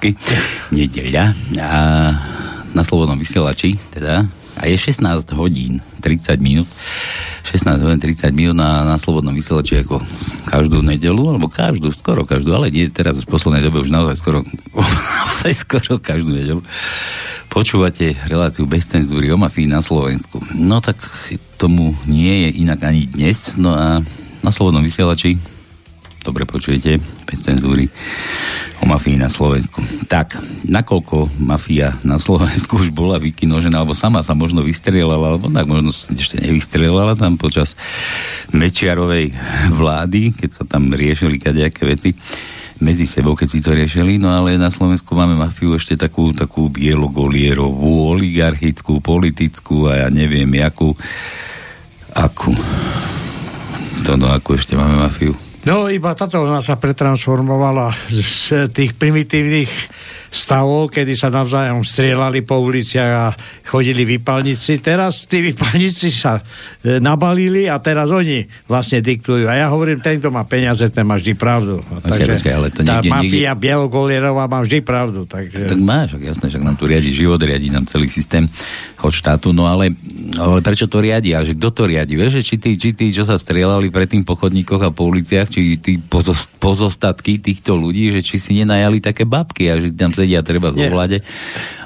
slovensky. Nedeľa. A na Slobodnom vysielači, teda, a je 16 hodín 30 minút. 16 hodín 30 minút na, na Slobodnom vysielači ako každú nedelu, alebo každú, skoro každú, ale nie teraz v poslednej dobe už naozaj skoro, naozaj skoro každú nedelu. Počúvate reláciu bez cenzúry o mafii na Slovensku. No tak tomu nie je inak ani dnes. No a na Slobodnom vysielači dobre počujete, bez cenzúry, o mafii na Slovensku. Tak, nakoľko mafia na Slovensku už bola vykinožená, alebo sama sa možno vystrelala, alebo tak možno ešte nevystrelala tam počas Mečiarovej vlády, keď sa tam riešili kadejaké veci medzi sebou, keď si to riešili, no ale na Slovensku máme mafiu ešte takú, takú bielogolierovú, oligarchickú, politickú a ja neviem, jakú, akú. To no, ako ešte máme mafiu. No iba táto ona sa pretransformovala z tých primitívnych stavov, kedy sa navzájom strieľali po uliciach a chodili vypalníci. Teraz tí vypalníci sa e, nabalili a teraz oni vlastne diktujú. A ja hovorím, ten, kto má peniaze, ten má vždy pravdu. Počkej, Takže počkej, ale to tá niekde, mafia niekde... Bielogolierová má vždy pravdu. Takže... Tak máš, jasné, že nám tu riadi život, riadi nám celý systém od štátu, no ale, ale prečo to riadi? A že kto to riadi? Vieš, že či tí, či tí, čo sa strieľali predtým po chodníkoch a po uliciach, či tí pozostatky týchto ľudí, že či si nenajali také babky a že tam sedia treba v vláde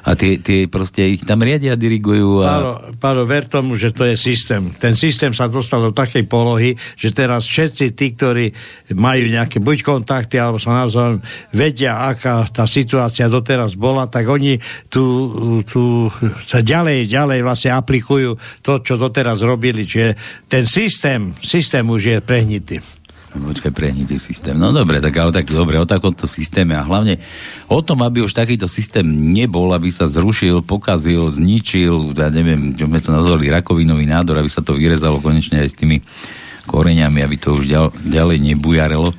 a tie, tie proste ich tam riadia, dirigujú. A... Pálo, Pálo, ver tomu, že to je systém. Ten systém sa dostal do takej polohy, že teraz všetci tí, ktorí majú nejaké buď kontakty, alebo sa navzájom vedia, aká tá situácia doteraz bola, tak oni tu, tu sa ďalej, ďalej vlastne aplikujú to, čo doteraz robili. Čiže ten systém, systém už je prehnitý. Počkaj, prehnitý systém. No dobre, tak ale tak dobre, o takomto systéme a hlavne o tom, aby už takýto systém nebol, aby sa zrušil, pokazil, zničil, ja neviem, čo sme to nazvali, rakovinový nádor, aby sa to vyrezalo konečne aj s tými koreňami, aby to už ďal, ďalej nebujarelo,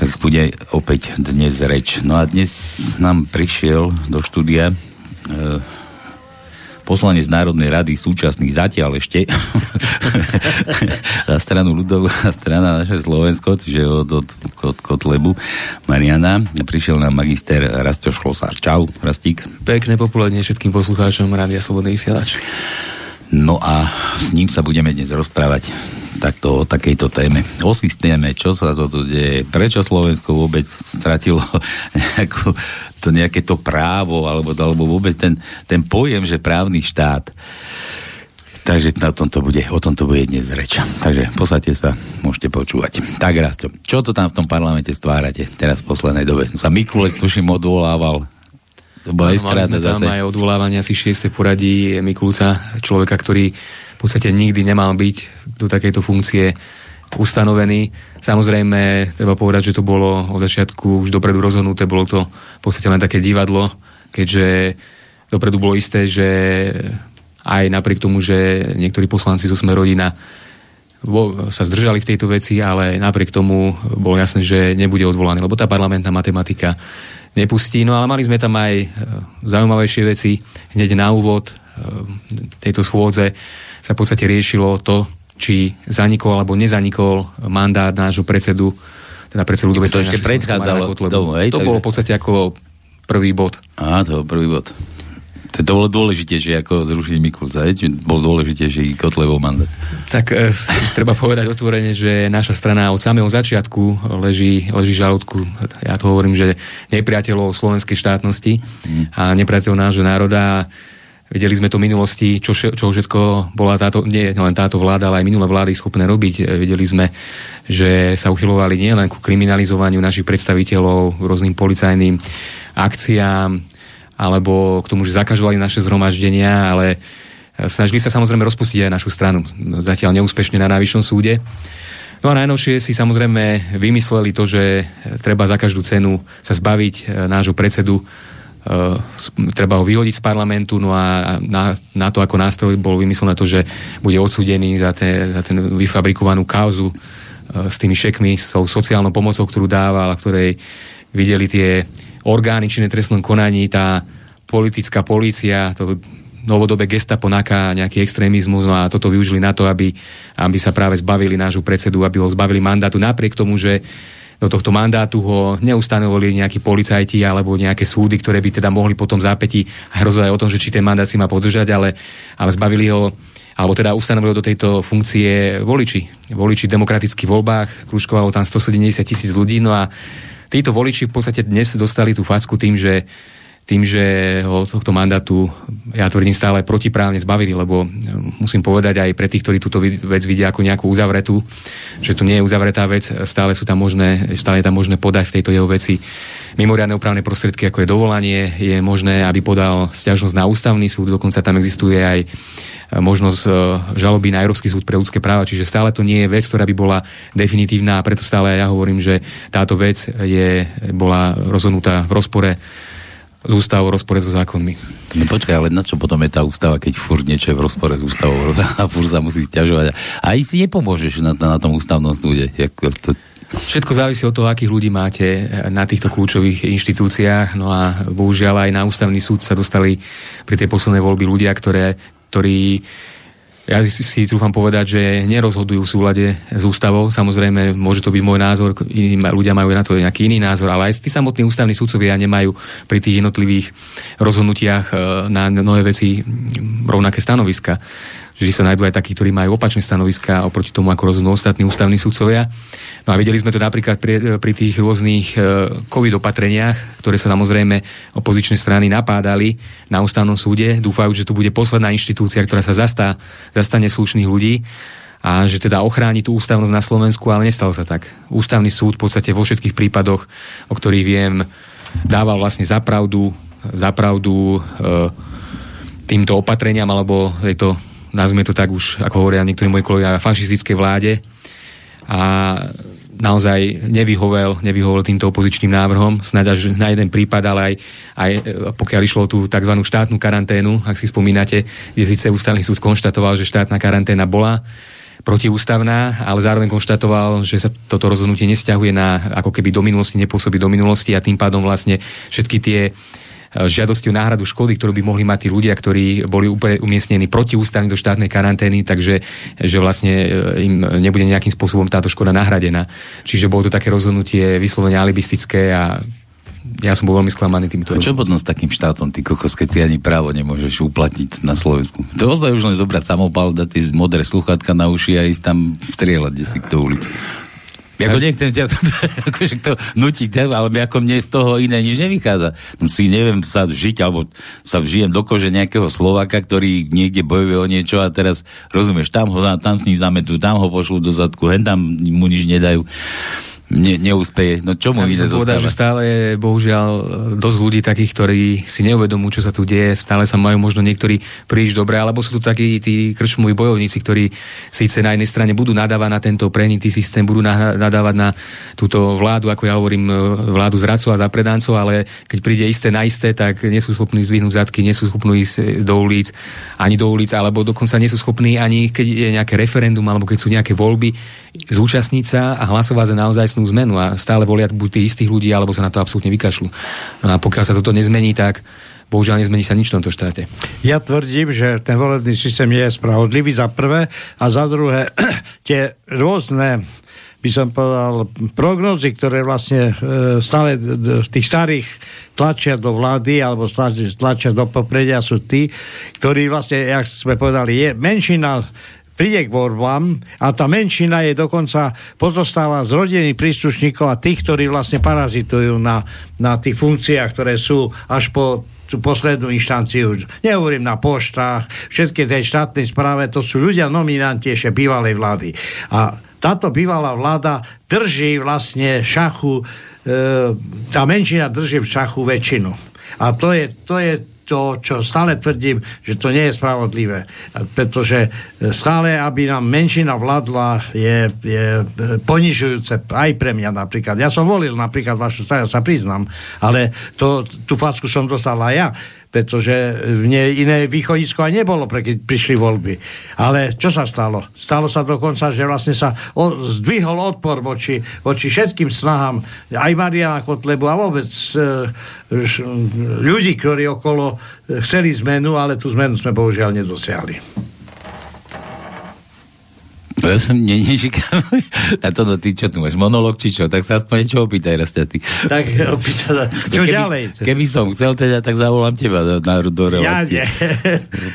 tak bude opäť dnes reč. No a dnes nám prišiel do štúdia e, poslanec Národnej rady súčasný zatiaľ ešte za stranu ľudová strana naše Slovensko, čiže od, od, od Kotlebu Mariana. Prišiel nám magister Rasto Šlosár. Čau, Rastík. Pekné popoludne všetkým poslucháčom Rádia Slobodný vysielač. No a s ním sa budeme dnes rozprávať takto o takejto téme. O systéme, čo sa to tu deje, prečo Slovensko vôbec stratilo nejakú, to nejaké to právo, alebo, alebo vôbec ten, ten pojem, že právny štát. Takže na tomto bude, o tomto bude dnes reč. Takže posadte sa, môžete počúvať. Tak Rasto, čo to tam v tom parlamente stvárate teraz v poslednej dobe? Sa Mikulec tuším odvolával to bola no, mali sme tam zase. aj odvolávanie asi 6. poradí Mikulca, človeka, ktorý v podstate nikdy nemal byť do takejto funkcie ustanovený. Samozrejme, treba povedať, že to bolo od začiatku už dopredu rozhodnuté, bolo to v podstate len také divadlo, keďže dopredu bolo isté, že aj napriek tomu, že niektorí poslanci zo Sme rodina sa zdržali v tejto veci, ale napriek tomu bolo jasné, že nebude odvolaný, lebo tá parlamentná matematika nepustí. No ale mali sme tam aj e, zaujímavejšie veci. Hneď na úvod e, tejto schôdze sa v podstate riešilo to, či zanikol alebo nezanikol mandát nášho predsedu, teda predsedu ľudovej strany. To ešte predchádzalo. To bolo v podstate ako prvý bod. Á, to bol prvý bod. To, to bolo dôležitejšie ako zrušiť Mikulca, či bol dôležitejší Kotlevov mandát? Tak e, treba povedať otvorene, že naša strana od samého začiatku leží, leží žalúdku. Ja to hovorím, že nepriateľov slovenskej štátnosti mm. a nepriateľov nášho národa. Videli sme to v minulosti, čo, čo všetko bola táto, nie len táto vláda, ale aj minulé vlády schopné robiť. E, videli sme, že sa uchylovali nielen ku kriminalizovaniu našich predstaviteľov, rôznym policajným akciám, alebo k tomu, že zakažovali naše zhromaždenia, ale e, snažili sa samozrejme rozpustiť aj našu stranu. Zatiaľ neúspešne na najvyššom súde. No a najnovšie si samozrejme vymysleli to, že treba za každú cenu sa zbaviť e, nášho predsedu, e, treba ho vyhodiť z parlamentu, no a na, na to ako nástroj bol vymyslené to, že bude odsúdený za, te, za ten vyfabrikovanú kauzu s tými šekmi, s tou sociálnou pomocou, ktorú dával a ktorej videli tie orgány činné trestnom konaní, tá politická polícia, to novodobé gestapo naká nejaký extrémizmus no a toto využili na to, aby, aby sa práve zbavili nášho predsedu, aby ho zbavili mandátu, napriek tomu, že do tohto mandátu ho neustanovili nejakí policajti alebo nejaké súdy, ktoré by teda mohli potom zápäti hrozovať o tom, že či ten mandát si má podržať, ale, ale zbavili ho alebo teda ustanovili do tejto funkcie voliči. Voliči v demokratických voľbách, kružkovalo tam 170 tisíc ľudí, no a títo voliči v podstate dnes dostali tú facku tým, že tým, že ho tohto mandátu, ja tvrdím stále protiprávne zbavili, lebo e, musím povedať aj pre tých, ktorí túto vec vidia ako nejakú uzavretú, že to nie je uzavretá vec, stále sú tam možné, stále je tam možné podať v tejto jeho veci mimoriadne opravné prostriedky, ako je dovolanie, je možné, aby podal stiažnosť na ústavný súd, dokonca tam existuje aj e, možnosť e, žaloby na Európsky súd pre ľudské práva, čiže stále to nie je vec, ktorá by bola definitívna a preto stále ja hovorím, že táto vec je, bola rozhodnutá v rozpore z ústavou, rozpore so zákonmi. No počkaj, ale na čo potom je tá ústava, keď furt niečo je v rozpore s ústavou a furt sa musí stiažovať. A aj si nepomôžeš na, na, na tom ústavnom súde. Jak, to... Všetko závisí od toho, akých ľudí máte na týchto kľúčových inštitúciách. No a bohužiaľ aj na ústavný súd sa dostali pri tej poslednej voľby ľudia, ktoré, ktorí ja si, si trúfam povedať, že nerozhodujú v súlade s ústavou. Samozrejme, môže to byť môj názor, iní ľudia majú na to nejaký iný názor, ale aj tí samotní ústavní súdcovia nemajú pri tých jednotlivých rozhodnutiach e, na mnohé veci rovnaké stanoviska že sa nájdú aj takí, ktorí majú opačné stanoviska oproti tomu, ako rozhodnú ostatní ústavní sudcovia. No a videli sme to napríklad pri, pri tých rôznych e, COVID opatreniach, ktoré sa samozrejme opozičné strany napádali na ústavnom súde. Dúfajú, že to bude posledná inštitúcia, ktorá sa zastá, zastane slušných ľudí a že teda ochráni tú ústavnosť na Slovensku, ale nestalo sa tak. Ústavný súd v podstate vo všetkých prípadoch, o ktorých viem, dával vlastne zapravdu, zapravdu e, týmto opatreniam, alebo je to nazvime to tak už, ako hovoria niektorí moji kolegovia, fašistickej vláde a naozaj nevyhovel, nevyhovel týmto opozičným návrhom, snáď až na jeden prípad, ale aj, aj e, pokiaľ išlo tú tzv. štátnu karanténu, ak si spomínate, kde síce ústavný súd konštatoval, že štátna karanténa bola protiústavná, ale zároveň konštatoval, že sa toto rozhodnutie nesťahuje na ako keby do minulosti, nepôsobí do minulosti a tým pádom vlastne všetky tie žiadosti o náhradu škody, ktorú by mohli mať tí ľudia, ktorí boli úplne umiestnení protiústavne do štátnej karantény, takže že vlastne eh, im nebude nejakým spôsobom táto škoda nahradená. Čiže bolo to také rozhodnutie vyslovene alibistické a ja som bol veľmi sklamaný týmto. Čo potom s takým štátom, ty kokos, keď si ani právo nemôžeš uplatniť na Slovensku? To ozaj už len zobrať samopal, dať modré sluchatka na uši a ísť tam strieľať, kde si k ulici. Ako nechcem ťa to, akože to nutiť, ale ako mne z toho iné nič nevychádza. No si neviem sa žiť, alebo sa vžijem do kože nejakého Slováka, ktorý niekde bojuje o niečo a teraz, rozumieš, tam ho tam s ním zametú, tam ho pošlú do zadku, hen tam mu nič nedajú ne, neúspeje. No čo mu ja ide povedať, že stále je bohužiaľ dosť ľudí takých, ktorí si neuvedomujú, čo sa tu deje, stále sa majú možno niektorí príliš dobre, alebo sú tu takí tí krčmoví bojovníci, ktorí síce na jednej strane budú nadávať na tento prehnitý systém, budú nadávať na túto vládu, ako ja hovorím, e, vládu zradcov a zapredancov, ale keď príde isté na isté, tak nie sú schopní zvihnúť zadky, nie sú schopní ísť do ulic, ani do ulic, alebo dokonca nie sú schopní ani keď je nejaké referendum, alebo keď sú nejaké voľby, zúčastniť sa a hlasovať za naozajstnú zmenu a stále volia buď tých istých ľudí, alebo sa na to absolútne vykašľú. No a pokiaľ sa toto nezmení, tak bohužiaľ nezmení sa nič v tomto štáte. Ja tvrdím, že ten volebný systém je spravodlivý za prvé a za druhé tie rôzne by som povedal, prognozy, ktoré vlastne e, stále v tých starých tlačia do vlády alebo tlačia do popredia sú tí, ktorí vlastne, jak sme povedali, je menšina príde k voľbám a tá menšina je dokonca pozostáva z rodinných príslušníkov a tých, ktorí vlastne parazitujú na, na tých funkciách, ktoré sú až po tú poslednú inštanciu. Nehovorím na poštách, všetky tej štátnej správe, to sú ľudia nominanti ešte bývalej vlády. A táto bývalá vláda drží vlastne šachu, e, tá menšina drží v šachu väčšinu. A to je, to je to, čo stále tvrdím, že to nie je spravodlivé. Pretože stále, aby nám menšina vládla, je, je ponižujúce aj pre mňa napríklad. Ja som volil napríklad vašu stranu, sa priznám, ale to, tú fasku som dostal aj ja pretože mne iné východisko aj nebolo, pre keď prišli voľby. Ale čo sa stalo? Stalo sa dokonca, že vlastne sa o, zdvihol odpor voči, voči všetkým snahám aj Mariana Kotlebu a vôbec e, š, ľudí, ktorí okolo e, chceli zmenu, ale tú zmenu sme bohužiaľ nedosiahli. Ja som nie, nie, Na to, no, ty čo tu máš, monolog či čo, tak sa aspoň niečo opýtaj raz ty. Tak opýtaj, čo keby, ďalej? Keby som chcel teda, tak zavolám teba do, na, do relácie. Ja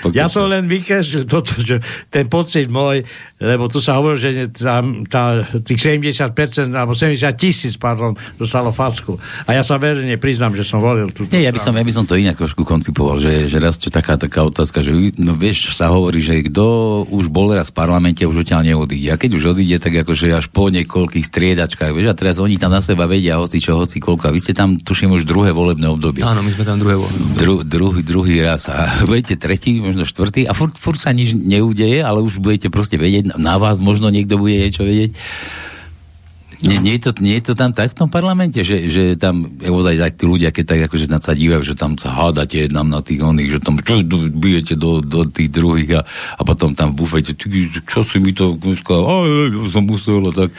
nie. ja som len vykreslil toto, že ten pocit môj, lebo tu sa hovorí, že tam, tá, tých 70% alebo 70 tisíc, pardon, dostalo facku. A ja sa verejne priznám, že som volil túto Nie, ja by som, ja by som to inak trošku koncipoval, že, že raz čo taká, taká otázka, že no vieš, sa hovorí, že kto už bol raz v parlamente, už odtiaľ neodíde. A keď už odíde, tak akože až po niekoľkých striedačkách, vieš, a teraz oni tam na seba vedia hoci čo, hoci koľko. A vy ste tam, tuším, už druhé volebné obdobie. Áno, my sme tam druhé volebné Dru, druhý, druhý raz. A budete tretí, možno štvrtý a furt, furt sa nič neudeje, ale už budete proste vedieť, na vás možno niekto bude niečo vedieť. Nie, nie, je to, nie je to tam tak v tom parlamente, že, že tam ozaj tak tí ľudia, keď tak akože na sa dívajú, že tam sa hádate nám na tých oných, že tam čo, bijete do, do tých druhých a, a potom tam v bufete, čo si mi to dneska, ja som musel, tak.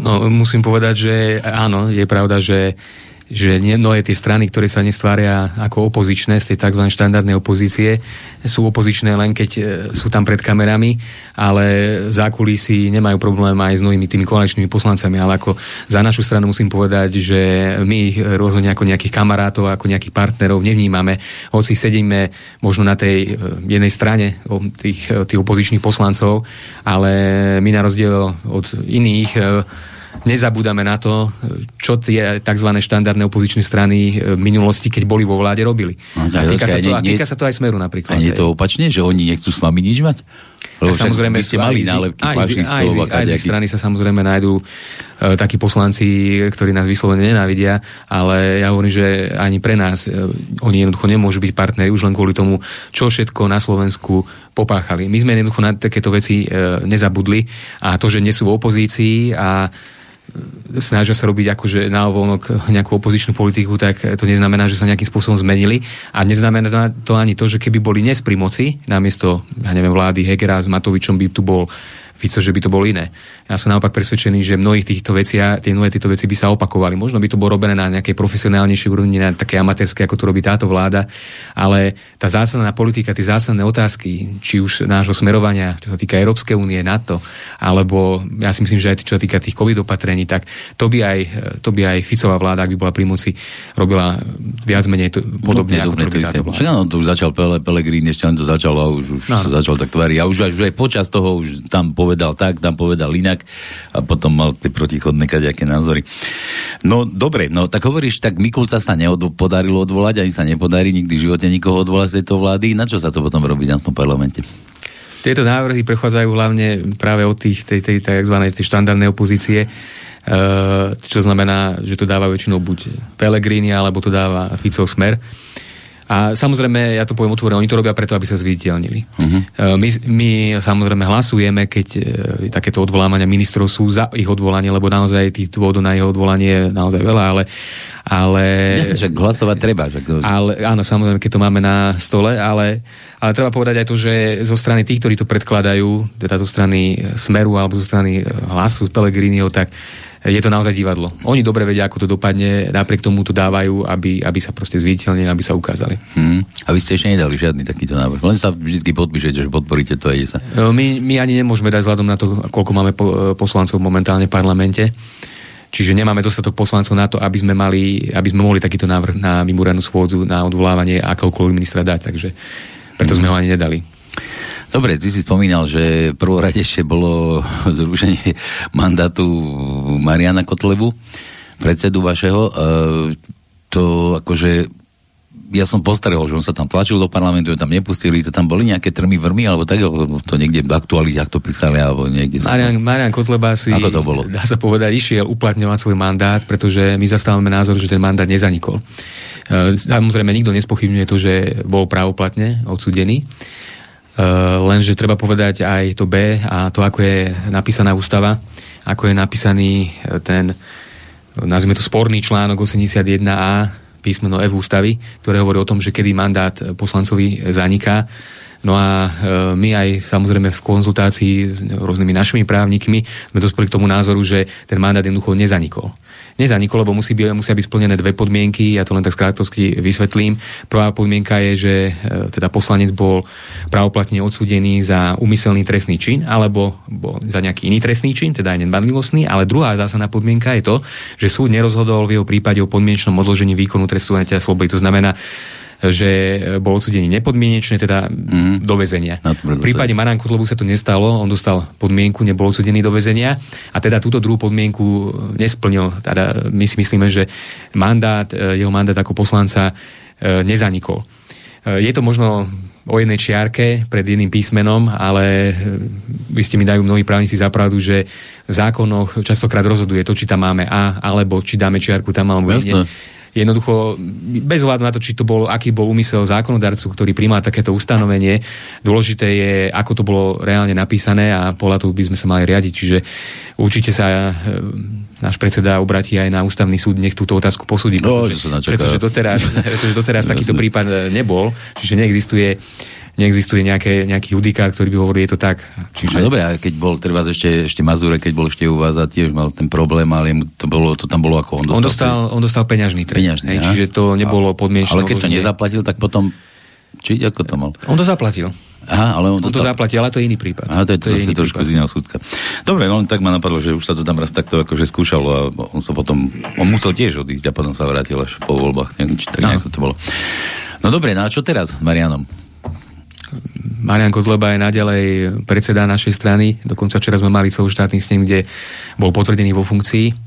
No, musím povedať, že áno, je pravda, že že mnohé tie strany, ktoré sa nestvária ako opozičné z tej tzv. štandardnej opozície, sú opozičné len keď e, sú tam pred kamerami, ale v zákulisí nemajú problém aj s mnohými tými koaličnými poslancami, ale ako za našu stranu musím povedať, že my rozhodne ako nejakých kamarátov, ako nejakých partnerov nevnímame, hoci sedíme možno na tej e, jednej strane tých, e, tých opozičných poslancov, ale my na rozdiel od iných nezabúdame na to, čo tie tzv. štandardné opozičné strany v minulosti, keď boli vo vláde, robili. No, a týka, sa to, a týka sa to aj Smeru napríklad. A nie je to opačne, že oni nechcú s vami nič mať? Lebo tak samozrejme ste mali nálepky aj, aj, aj, aj z ich strany sa samozrejme nájdú e, takí poslanci, ktorí nás vyslovene nenávidia, ale ja hovorím, že ani pre nás e, oni jednoducho nemôžu byť partneri už len kvôli tomu, čo všetko na Slovensku popáchali. My sme jednoducho na takéto veci e, nezabudli a to, že nie sú v opozícii a snažia sa robiť akože na ovolnok nejakú opozičnú politiku, tak to neznamená, že sa nejakým spôsobom zmenili. A neznamená to ani to, že keby boli dnes pri moci, namiesto, ja neviem, vlády Hegera s Matovičom by tu bol Fico, že by to bolo iné. Ja som naopak presvedčený, že mnohých týchto vecí, tie nové tieto veci by sa opakovali. Možno by to bolo robené na nejakej profesionálnejšej úrovni, na také amatérske, ako to robí táto vláda, ale tá zásadná politika, tie zásadné otázky, či už nášho smerovania, čo sa týka Európskej únie, NATO, alebo ja si myslím, že aj čo sa týka tých covid opatrení, tak to by aj, to by aj Ficová vláda, ak by bola pri moci, robila viac menej to, podobne, no, ako to robí táto vláda. Však áno, to už začal Pele, Pelegrín, ešte len to začalo a už, už no. sa začal tak tváriť. A už, už aj počas toho už tam po povedal tak, tam povedal inak a potom mal tie protichodné kaďaké názory. No dobre, no tak hovoríš, tak Mikulca sa nepodarilo odvolať, ani sa nepodarí nikdy v živote nikoho odvolať z tejto vlády. Na čo sa to potom robí na tom parlamente? Tieto návrhy prechádzajú hlavne práve od tých, tej, tej, tej, tzv. Tej štandardnej opozície, Uh, čo znamená, že to dáva väčšinou buď Pelegrini, alebo to dáva Ficov smer. A samozrejme, ja to poviem otvorene, oni to robia preto, aby sa zviditeľnili. Uh-huh. My, my samozrejme hlasujeme, keď e, takéto odvolávania ministrov sú za ich odvolanie, lebo naozaj tých dôvodov na jeho odvolanie je naozaj veľa, ale... ale Jasne, že hlasovať treba. Že... Ale, áno, samozrejme, keď to máme na stole, ale, ale treba povedať aj to, že zo strany tých, ktorí to predkladajú, teda zo strany Smeru alebo zo strany hlasu Pelegriniho, tak je to naozaj divadlo. Oni dobre vedia, ako to dopadne, napriek tomu to dávajú, aby, aby sa proste zviditeľnili, aby sa ukázali. Hmm. A vy ste ešte nedali žiadny takýto návrh. Len sa vždy podpíšete, že podporíte to a ide sa. No, my, my ani nemôžeme dať vzhľadom na to, koľko máme po, poslancov momentálne v parlamente. Čiže nemáme dostatok poslancov na to, aby sme, mali, aby sme mohli takýto návrh na mimoriadnu schôdzu, na odvolávanie akéhokoľvek ministra dať. Takže preto sme ho ani nedali. Dobre, ty si spomínal, že prvoradejšie bolo zrušenie mandátu Mariana Kotlebu, predsedu vašeho. E, to akože ja som postrehol, že on sa tam tlačil do parlamentu, tam nepustili, to tam boli nejaké trmy vrmy, alebo tak, alebo to niekde v aktualitách to písali, alebo niekde... Marian, Marian Kotleba si, Ako to bolo? dá sa povedať, išiel uplatňovať svoj mandát, pretože my zastávame názor, že ten mandát nezanikol. E, samozrejme, nikto nespochybňuje to, že bol právoplatne odsudený, lenže treba povedať aj to B a to, ako je napísaná ústava, ako je napísaný eh, ten, nazvime to sporný článok 81a písmeno F ústavy, ktoré hovorí o tom, že kedy mandát poslancovi zaniká. No a e, my aj samozrejme v konzultácii s rôznymi našimi právnikmi sme dospeli k tomu názoru, že ten mandát jednoducho nezanikol nezanikol, lebo musí byť, musia byť splnené dve podmienky, ja to len tak skrátkovsky vysvetlím. Prvá podmienka je, že e, teda poslanec bol pravoplatne odsúdený za úmyselný trestný čin, alebo bol za nejaký iný trestný čin, teda aj nebadlivostný, ale druhá zásadná podmienka je to, že súd nerozhodol v jeho prípade o podmienečnom odložení výkonu trestu slobody. To znamená, že bol odsudený nepodmienečne, teda mm. do väzenia. V prípade Marán Kotlobu sa to nestalo, on dostal podmienku, nebol odsudený do väzenia a teda túto druhú podmienku nesplnil. Teda my si myslíme, že mandát, e, jeho mandát ako poslanca nezanikol. Je to možno o jednej čiarke pred jedným písmenom, ale vy ste mi dajú mnohí právnici za pravdu, že v zákonoch častokrát rozhoduje to, či tam máme A, alebo či dáme čiarku tam alebo nie jednoducho, bez ohľadu na to, či to bol, aký bol úmysel zákonodarcu, ktorý príjma takéto ustanovenie, dôležité je, ako to bolo reálne napísané a podľa toho by sme sa mali riadiť. Čiže určite sa e, náš predseda obratí aj na ústavný súd, nech túto otázku posúdi, no, pretože, pretože doteraz, pretože doteraz takýto prípad nebol, čiže neexistuje neexistuje nejaké, nejaký judikát, ktorý by hovoril, je to tak. Čiže... No dobre, a keď bol treba ešte, ešte Mazure, keď bol ešte u vás a tiež mal ten problém, ale to, bolo, to tam bolo ako on dostal. On dostal, on dostal peňažný trest. Peňažný, hej, čiže to nebolo podmienečné. Ale keď to nezaplatil, tak potom či ako to mal? On to zaplatil. Aha, ale on, on to zaplatil, ale to je iný prípad. Aha, to je, to, to je trošku z iného súdka. Dobre, no tak ma napadlo, že už sa to tam raz takto akože skúšalo a on sa potom, on musel tiež odísť a potom sa vrátil až po voľbách. Neviem, či tak no. nejako to bolo. No dobre, no a čo teraz s Marianom? Marian Kotleba je naďalej predseda našej strany, dokonca včera sme mali celoštátny snem, kde bol potvrdený vo funkcii.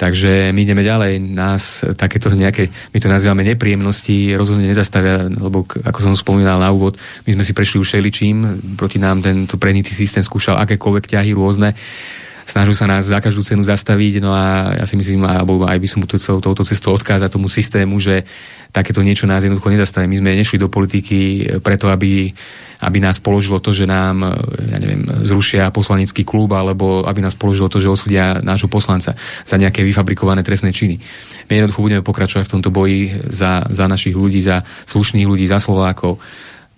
Takže my ideme ďalej. Nás takéto nejaké, my to nazývame nepríjemnosti, rozhodne nezastavia, lebo ako som spomínal na úvod, my sme si prešli už šeličím, proti nám tento prenitý systém skúšal akékoľvek ťahy rôzne snažil sa nás za každú cenu zastaviť, no a ja si myslím, alebo aj by som to celou touto cestou odkázať tomu systému, že takéto niečo nás jednoducho nezastaví. My sme nešli do politiky preto, aby, aby nás položilo to, že nám, ja neviem, zrušia poslanecký klub, alebo aby nás položilo to, že osudia nášho poslanca za nejaké vyfabrikované trestné činy. My jednoducho budeme pokračovať v tomto boji za, za našich ľudí, za slušných ľudí, za Slovákov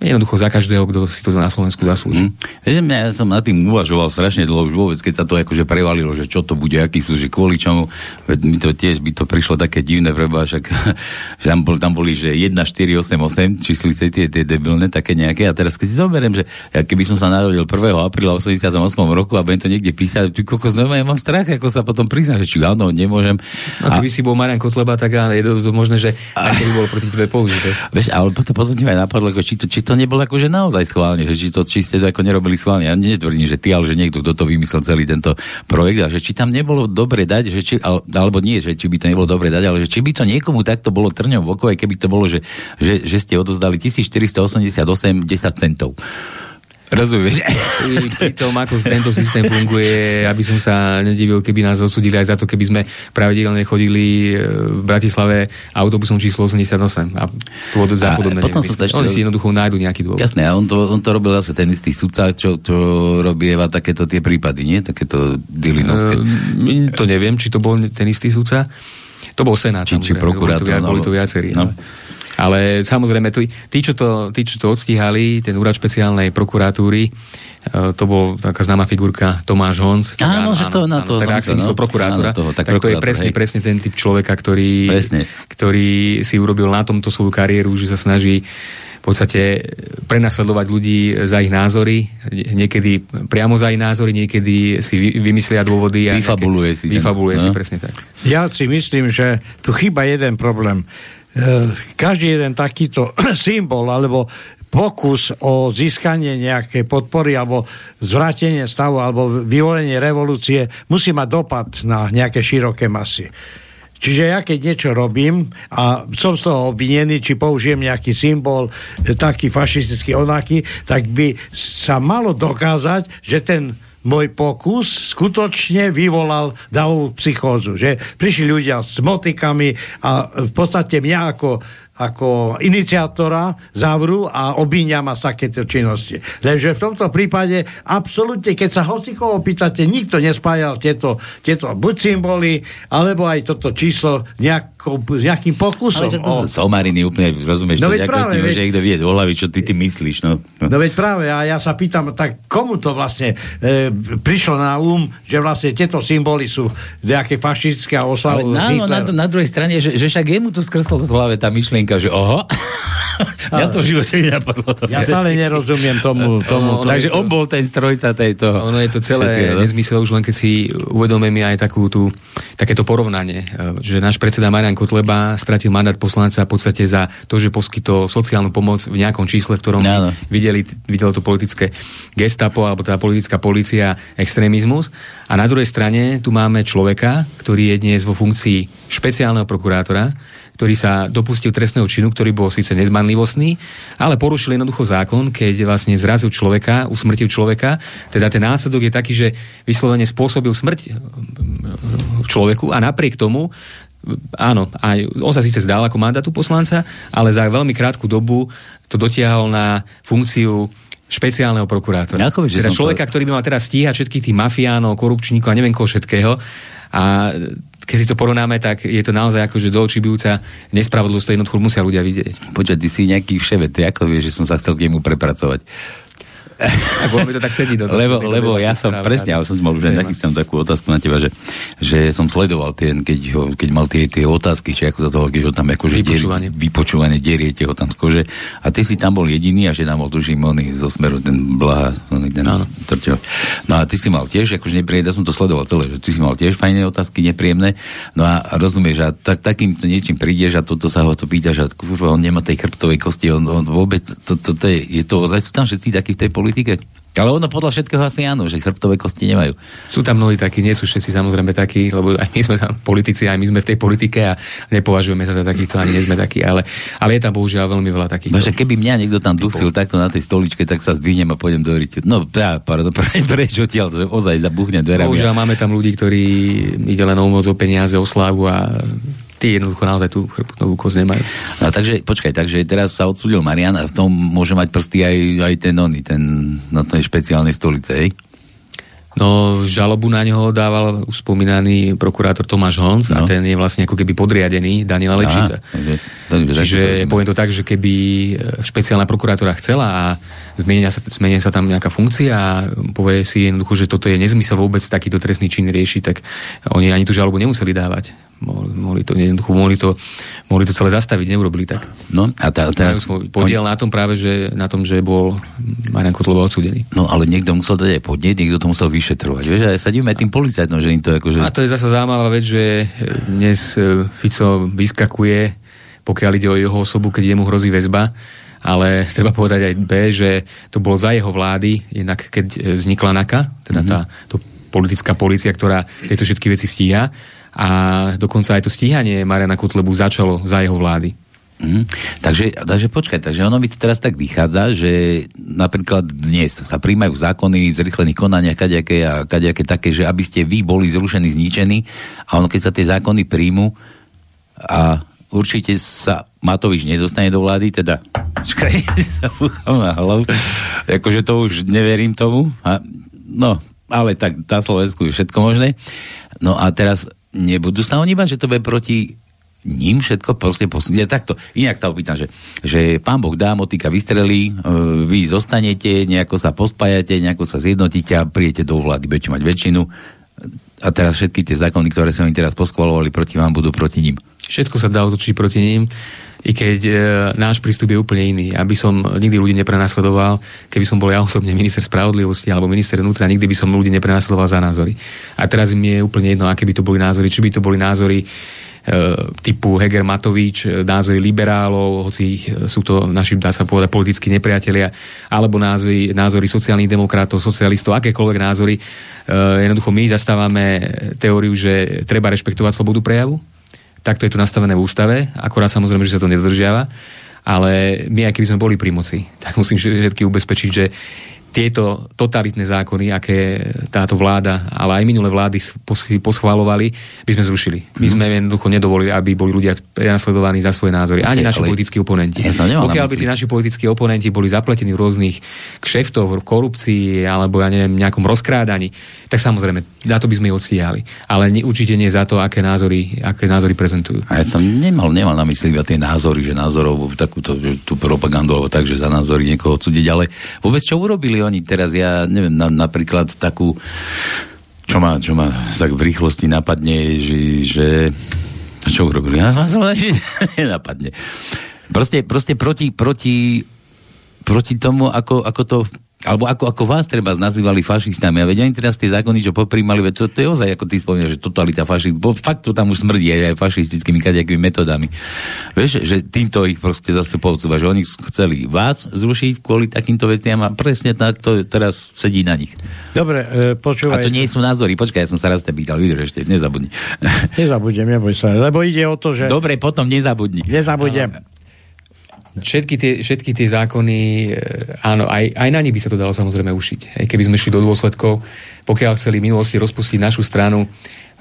jednoducho za každého, kto si to na Slovensku zaslúži. Mm. Ja som nad tým uvažoval strašne dlho už vôbec, keď sa to akože prevalilo, že čo to bude, aký sú, že kvôli čomu, veď mi to tiež by to prišlo také divné, preba, však že tam, bol, tam boli, že 1, 4, 8, 8, číslice tie, tie debilné, také nejaké, a teraz keď si zoberiem, že ja keby som sa narodil 1. apríla 88 roku a budem to niekde písať, ty kokos, no, ja mám strach, ako sa potom priznať, že či áno, nemôžem. No, keby a... si bol Marian Kotleba, tak je to, to možné, že a... by bolo proti tebe použité. Vieš, ale potom, potom ti aj napadlo, či to, či to to nebolo akože naozaj schválne, že či to či ste to ako nerobili schválne. Ja netvrdím, že ty, ale že niekto, kto to vymyslel celý tento projekt a že či tam nebolo dobre dať, že či, alebo nie, že či by to nebolo dobre dať, ale že či by to niekomu takto bolo trňom v oko, keby to bolo, že, že, že ste odozdali 1488 10 centov. Rozumieš? Pri tom, ako tento systém funguje, aby som sa nedivil, keby nás odsudili aj za to, keby sme pravidelne chodili e, v Bratislave autobusom číslo 88 a pôvodu za podobné. Potom sa Oni si jednoducho nájdu nejaký dôvod. Jasné, a on to, on to robil zase ten istý sudca, čo to robieva takéto tie prípady, nie? Takéto dilinosti. Uh, to neviem, či to bol ten istý sudca. To bol senát. Či, či prokurátor. Boli to, boli to viacerí. No. Ale... Ale samozrejme, tí, tí, čo to, tí, čo to odstíhali, ten úrad špeciálnej prokuratúry, e, to bol taká známa figurka Tomáš Honc. Áno, že to na to. Tak ak si myslel prokurátora, toho, tak, tak to je presne, hej. presne ten typ človeka, ktorý, presne. ktorý si urobil na tomto svoju kariéru, že sa snaží v podstate prenasledovať ľudí za ich názory, niekedy priamo za ich názory, niekedy si vymyslia dôvody. A vyfabuluje nejaké, si. Vyfabuluje no? si, presne tak. Ja si myslím, že tu chýba jeden problém. E, každý jeden takýto symbol alebo pokus o získanie nejakej podpory alebo zvratenie stavu alebo vyvolenie revolúcie musí mať dopad na nejaké široké masy. Čiže ja keď niečo robím a som z toho obvinený, či použijem nejaký symbol, taký fašistický, onaký, tak by sa malo dokázať, že ten môj pokus skutočne vyvolal davovú psychózu. Že prišli ľudia s motikami a v podstate mňa ako ako iniciátora zavrú a obíňa ma z takéto činnosti. Lenže v tomto prípade absolútne, keď sa hocikovo pýtate, nikto nespájal tieto, tieto buď symboly, alebo aj toto číslo nejako, s nejakým pokusom. Ale to, o... somariny úplne, rozumieš, no to práve, veď... že niekto vie do hlavy, čo ty, ty myslíš. No. no veď práve, a ja sa pýtam, tak komu to vlastne e, prišlo na um, že vlastne tieto symboly sú nejaké fašistické a oslavu Ale na, na, na druhej strane, že, že však jemu to skreslo v hlave tá myšlienka, že oho, ja to v živote nenapadlo. To ja stále nerozumiem tomu. tomu, tomu takže on bol ten strojca tejto. Ono je to celé nezmysel už len keď si uvedomíme aj takú tú, takéto porovnanie, e, že náš predseda Marian Kotleba stratil mandát poslanca v podstate za to, že poskytol sociálnu pomoc v nejakom čísle, v ktorom no, no. videli, videlo to politické gestapo alebo tá politická policia extrémizmus. A na druhej strane tu máme človeka, ktorý je dnes vo funkcii špeciálneho prokurátora, ktorý sa dopustil trestného činu, ktorý bol síce nezmanlivostný, ale porušil jednoducho zákon, keď vlastne zrazil človeka, usmrtil človeka. Teda ten následok je taký, že vyslovene spôsobil smrť človeku a napriek tomu áno, aj on sa síce zdal ako mandátu poslanca, ale za veľmi krátku dobu to dotiahol na funkciu špeciálneho prokurátora. Ako, teda človeka, to... ktorý by mal teraz stíhať všetkých tých mafiánov, korupčníkov a neviem koho všetkého. A keď si to porovnáme, tak je to naozaj akože do očí bijúca nespravodlivosť, to jednoducho musia ľudia vidieť. Počkaj, ty si nejaký vševet, ako vieš, že som sa chcel k nemu prepracovať? Tak by to tak sedí do toho. Lebo, lebo ja som, práve, presne, ale som mal už nachystám takú otázku na teba, že, že som sledoval ten, keď, ho, keď mal tie, tie otázky, či ako za toho, keď ho tam akože vypočúvanie. Dieri, vypočúvanie, deriete ho tam z kože. A ty si tam bol jediný a že tam bol tuším oný zo smeru, ten Blaha, oný, ten trťo. No a ty si mal tiež, akože nepríjemné, ja som to sledoval celé, že ty si mal tiež fajné otázky, nepríjemné. No a rozumieš, a tak, takýmto niečím prídeš a toto sa ho to pýtaš a kurva, on nemá tej chrbtovej kosti, on, on vôbec, to, to, to, je, je to, sú tam všetci takí v tej politike politike? Ale ono podľa všetkého asi áno, že chrbtové kosti nemajú. Sú tam mnohí takí, nie sú všetci samozrejme takí, lebo aj my sme tam politici, aj my sme v tej politike a nepovažujeme sa za takýchto, ani nie sme takí, ale, ale je tam bohužiaľ veľmi veľa takých. Bože, keby mňa niekto tam dusil takto na tej stoličke, tak sa zdvihnem a pôjdem do ryťu. No, ja, pardon, preč odtiaľ, ozaj zabuchne dverami. Bohužiaľ máme tam ľudí, ktorí ide len o moc, o peniaze, o slávu a tí jednoducho naozaj tú chrbtovú kosť nemajú. No takže, počkaj, takže teraz sa odsúdil Marian a v tom môže mať prsty aj, aj ten oni, ten na tej špeciálnej stolice, hej? No, žalobu na neho dával už spomínaný prokurátor Tomáš Honc no. a ten je vlastne ako keby podriadený Daniela Lepšica. Takže, takže, Čiže poviem to tak, že keby špeciálna prokurátora chcela a zmenia sa, zmenia sa tam nejaká funkcia a povie si jednoducho, že toto je nezmysel vôbec takýto trestný čin riešiť, tak oni ani tú žalobu nemuseli dávať mohli to, jednoducho, mohli to, mohli to celé zastaviť, neurobili tak. No a tá, teraz... Podiel na tom práve, že na tom, že bol Marian Kotlova odsudený. No ale niekto musel dať aj podnieť, niekto to musel vyšetrovať. Vieš, aj sa divíme tým policajtom, že im to akože... A to je zase zaujímavá vec, že dnes e, Fico vyskakuje, pokiaľ ide o jeho osobu, keď jemu hrozí väzba, ale treba povedať aj B, že to bolo za jeho vlády, jednak keď vznikla NAKA, teda mm-hmm. tá to politická policia, ktorá tieto všetky veci stíha a dokonca aj to stíhanie Mariana Kotlebu začalo za jeho vlády. Mm. Takže, takže počkaj, takže ono mi to teraz tak vychádza, že napríklad dnes sa príjmajú zákony v zrychlených konaniach kadejaké a kadejaké také, že aby ste vy boli zrušení, zničení a ono keď sa tie zákony príjmu a určite sa Matovič nedostane do vlády, teda počkaj, sa na hlavu, akože to už neverím tomu, a, no, ale tak na Slovensku je všetko možné. No a teraz nebudú sa oni bať, že to bude proti ním všetko proste posunie. Takto, inak sa opýtam, že, že pán Boh dá, motika vystrelí, e, vy zostanete, nejako sa pospájate, nejako sa zjednotíte a prijete do vlády, budete mať väčšinu a teraz všetky tie zákony, ktoré sa oni teraz poskvalovali proti vám, budú proti ním. Všetko sa dá otočiť proti ním, i keď e, náš prístup je úplne iný. Aby som nikdy ľudí neprenasledoval, keby som bol ja osobne minister spravodlivosti alebo minister vnútra, nikdy by som ľudí neprenasledoval za názory. A teraz mi je úplne jedno, aké by to boli názory, či by to boli názory e, typu Heger Matovič, e, názory liberálov, hoci sú to naši, dá sa povedať, politickí nepriatelia, alebo názory, názory sociálnych demokratov, socialistov, akékoľvek názory. Jednoducho my zastávame teóriu, že treba rešpektovať slobodu prejavu, Takto je to nastavené v ústave, akorát samozrejme, že sa to nedodržiava, ale my, aj keby sme boli pri moci, tak musím všetky ubezpečiť, že tieto totalitné zákony, aké táto vláda, ale aj minulé vlády poschválovali, by sme zrušili. My sme mhm. jednoducho nedovolili, aby boli ľudia prenasledovaní za svoje názory. Ani naši politickí oponenti. Pokiaľ by tí naši politickí oponenti boli zapletení v rôznych kšeftoch, v korupcii alebo ja neviem, nejakom rozkrádaní, tak samozrejme, na to by sme ich odstíhali. Ale nie, určite nie za to, aké názory, aké názory prezentujú. A ja som nemal, nemal na mysli iba tie názory, že názorov, takúto tú propagandu, alebo tak, že za názory niekoho odsúdiť, ale vôbec čo urobili oni teraz, ja neviem, na, napríklad takú, čo ma, čo ma tak v rýchlosti napadne, že, že čo urobili? Nenapadne. Proste, proste proti, proti, proti tomu, ako, ako to alebo ako, ako vás treba nazývali fašistami. A veď oni teraz tie zákony, čo poprímali, veď to, to je ozaj, ako ty spomínaš, že totalita fašist, bo fakt to tam už smrdí aj, aj fašistickými kaďakými metodami. Vieš, že týmto ich proste zase povcúva, že oni chceli vás zrušiť kvôli takýmto veciam a presne tak to teraz sedí na nich. Dobre, e, počúvaj. A to nie sú názory, počkaj, ja som sa raz te pýtal, vydrž ešte, nezabudni. Nezabudnem, neboj sa, lebo ide o to, že... Dobre, potom nezabudni. Nezabudnem. Všetky tie, všetky tie zákony, e, áno, aj, aj na nich by sa to dalo samozrejme ušiť. Aj keby sme šli do dôsledkov, pokiaľ chceli v minulosti rozpustiť našu stranu,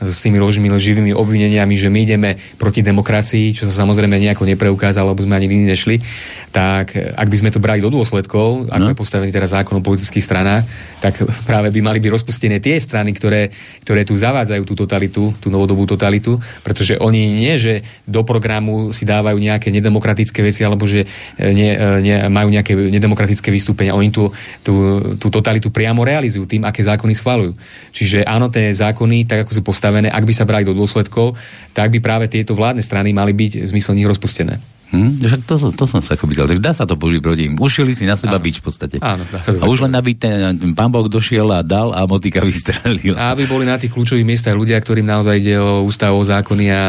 s tými ložmi, živými obvineniami, že my ideme proti demokracii, čo sa samozrejme nejako nepreukázalo, lebo sme ani nikdy nešli, tak ak by sme to brali do dôsledkov, ako no. je postavený teraz zákon o politických stranách, tak práve by mali byť rozpustené tie strany, ktoré, ktoré tu zavádzajú tú totalitu, tú novodobú totalitu, pretože oni nie, že do programu si dávajú nejaké nedemokratické veci, alebo že e, nie, e, nie, majú nejaké nedemokratické vystúpenia, oni tú, tú, tú totalitu priamo realizujú tým, aké zákony schválujú. Čiže áno, tie zákony, tak ako sú postavené, nastavené, ak by sa brali do dôsledkov, tak by práve tieto vládne strany mali byť v zmysle nich rozpustené. Hm? Však to, to som sa pýtal. Takže dá sa to použiť proti im. Ušili si na seba byť v podstate. Áno, a už len aby ten, ten pán Boh došiel a dal a motika vystrelil. A aby boli na tých kľúčových miestach ľudia, ktorým naozaj ide o ústav, o zákony a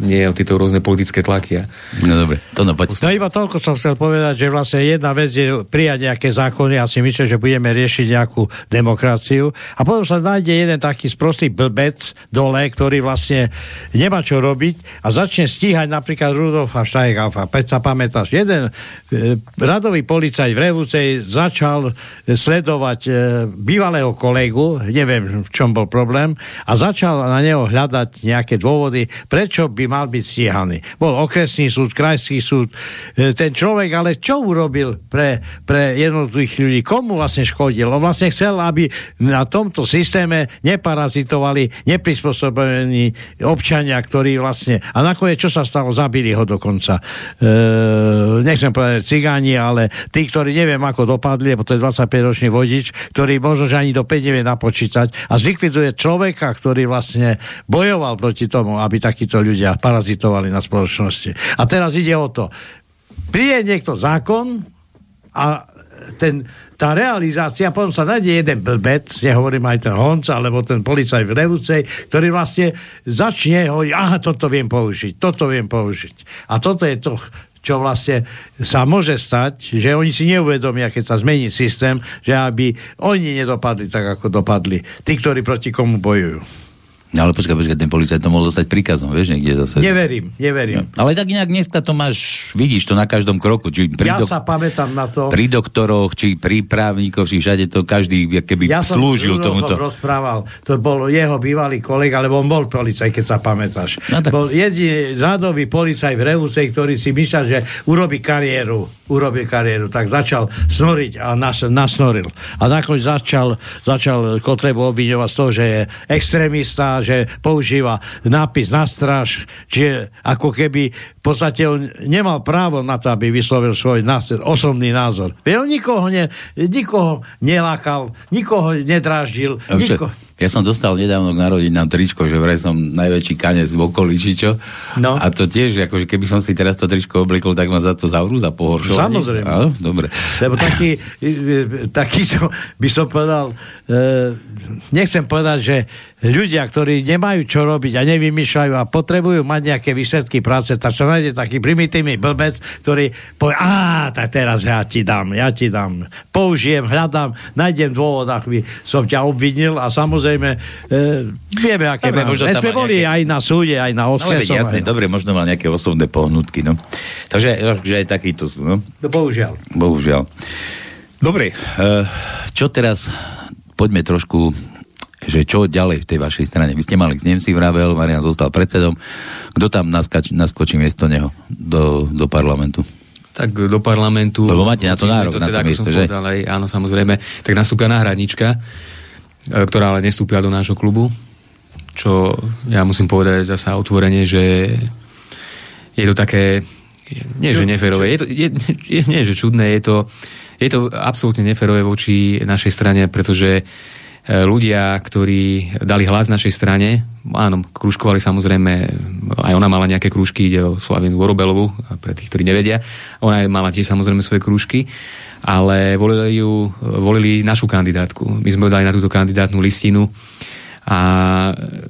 nie o tieto rôzne politické tlaky. No dobre, to no poď. No iba toľko som chcel povedať, že vlastne jedna vec je prijať nejaké zákony a si myslím, že budeme riešiť nejakú demokraciu. A potom sa nájde jeden taký sprostý blbec dole, ktorý vlastne nemá čo robiť a začne stíhať napríklad Rudolfa Peť sa pamätáš, jeden e, radový policajt v Revúcej začal sledovať e, bývalého kolegu, neviem v čom bol problém, a začal na neho hľadať nejaké dôvody, prečo by mal byť stíhaný. Bol okresný súd, krajský súd, e, ten človek, ale čo urobil pre, pre jednotlivých ľudí? Komu vlastne škodil? On vlastne chcel, aby na tomto systéme neparazitovali neprispôsobení občania, ktorí vlastne... A nakoniec, čo sa stalo? Zabili ho dokonca. E, E, nechcem povedať cigáni, ale tí, ktorí neviem ako dopadli, lebo to je 25-ročný vodič, ktorý možno, že ani do 5 nevie napočítať a zlikviduje človeka, ktorý vlastne bojoval proti tomu, aby takíto ľudia parazitovali na spoločnosti. A teraz ide o to. Príde niekto zákon a ten, tá realizácia, potom sa nájde jeden blbec, nehovorím aj ten Honc, alebo ten policaj v Revúcej, ktorý vlastne začne hovoriť, aha, toto viem použiť, toto viem použiť. A toto je to čo vlastne sa môže stať, že oni si neuvedomia, keď sa zmení systém, že aby oni nedopadli tak, ako dopadli. Tí, ktorí proti komu bojujú. No ale počkaj, počkaj, ten policajt to mohol dostať príkazom, vieš, niekde zase. Neverím, neverím. No, ale tak inak dneska to máš, vidíš to na každom kroku. Či pri ja dok- sa pamätám na to. Pri doktoroch, či pri právnikoch, či všade to každý keby ja slúžil som tomuto. Ja som rozprával, to bol jeho bývalý kolega, lebo on bol policaj, keď sa pamätáš. No, tak... Bol jediný radový policaj v Reúcej, ktorý si myslel, že urobí kariéru, urobí kariéru, tak začal snoriť a nas, nasnoril. A nakoniec začal, začal Kotlebu obviňovať z toho, že je extrémista, že používa nápis na straž, čiže ako keby v podstate on nemal právo na to, aby vyslovil svoj názor, osobný názor. On nikoho, ne, nikoho nelákal, nikoho nedráždil, nikoho... Ja som dostal nedávno k narodinám tričko, že vraj som najväčší kanec v okolí, či čo. No. A to tiež, akože keby som si teraz to tričko oblikol, tak ma za to zavrú za pohoršovanie. Samozrejme. Áno, dobre. Lebo taký, taký som, by som povedal, e, nechcem povedať, že ľudia, ktorí nemajú čo robiť a nevymýšľajú a potrebujú mať nejaké výsledky práce, tak sa nájde taký primitívny blbec, ktorý povie, a tak teraz ja ti dám, ja ti dám. Použijem, hľadám, nájdem dôvod, by som ťa obvinil a samozrejme e, vieme, aké dobre, máme. sme boli nejaké... aj na súde, aj na oskresom. No, jasné, dobre, možno mal nejaké osobné pohnutky, no. Takže že aj takýto sú, no. no bohužiaľ. Bohužiaľ. Dobre, e, čo teraz, poďme trošku že čo ďalej v tej vašej strane. Vy ste mali s Nemci vravel, Marian zostal predsedom. Kto tam naskač, naskočí miesto neho do, do parlamentu? Tak do parlamentu... Lebo máte na to nárok, to, na teda, to miesto, že? Povedal, aj, áno, samozrejme. Tak nastúpia náhradnička, e, ktorá ale nestúpila do nášho klubu, čo ja musím povedať zasa otvorene, že je to také, nie že neférové, je to, je, je, nie že čudné, je to, je to absolútne neférové voči našej strane, pretože ľudia, ktorí dali hlas našej strane, áno, kružkovali samozrejme, aj ona mala nejaké krúžky, ide o Slavinu Vorobelovu, pre tých, ktorí nevedia, ona mala tiež samozrejme svoje krúžky, ale volili ju, volili našu kandidátku. My sme dali na túto kandidátnu listinu a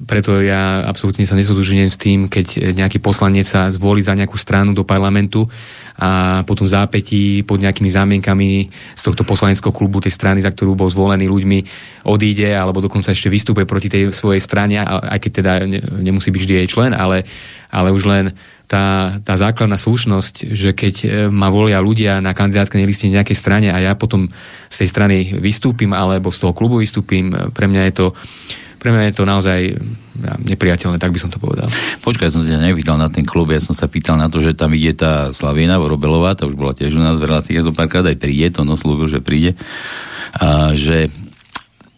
preto ja absolútne sa nesodužujem s tým, keď nejaký poslanec sa zvolí za nejakú stranu do parlamentu a potom zápetí pod nejakými zámienkami z tohto poslaneckého klubu tej strany, za ktorú bol zvolený ľuďmi, odíde alebo dokonca ešte vystúpe proti tej svojej strane, aj keď teda nemusí byť vždy jej člen, ale, ale už len tá, tá základná slušnosť, že keď e, ma volia ľudia na kandidátke listine nejakej strane a ja potom z tej strany vystúpim alebo z toho klubu vystúpim, pre mňa je to pre mňa je to naozaj nepriateľné, tak by som to povedal. Počkaj, som sa nevidel na ten klub, ja som sa pýtal na to, že tam ide tá Slaviena Vorobelová, to už bola tiež u nás v relácii, ja som párkrát aj príde, to no slúbil, že príde, a, že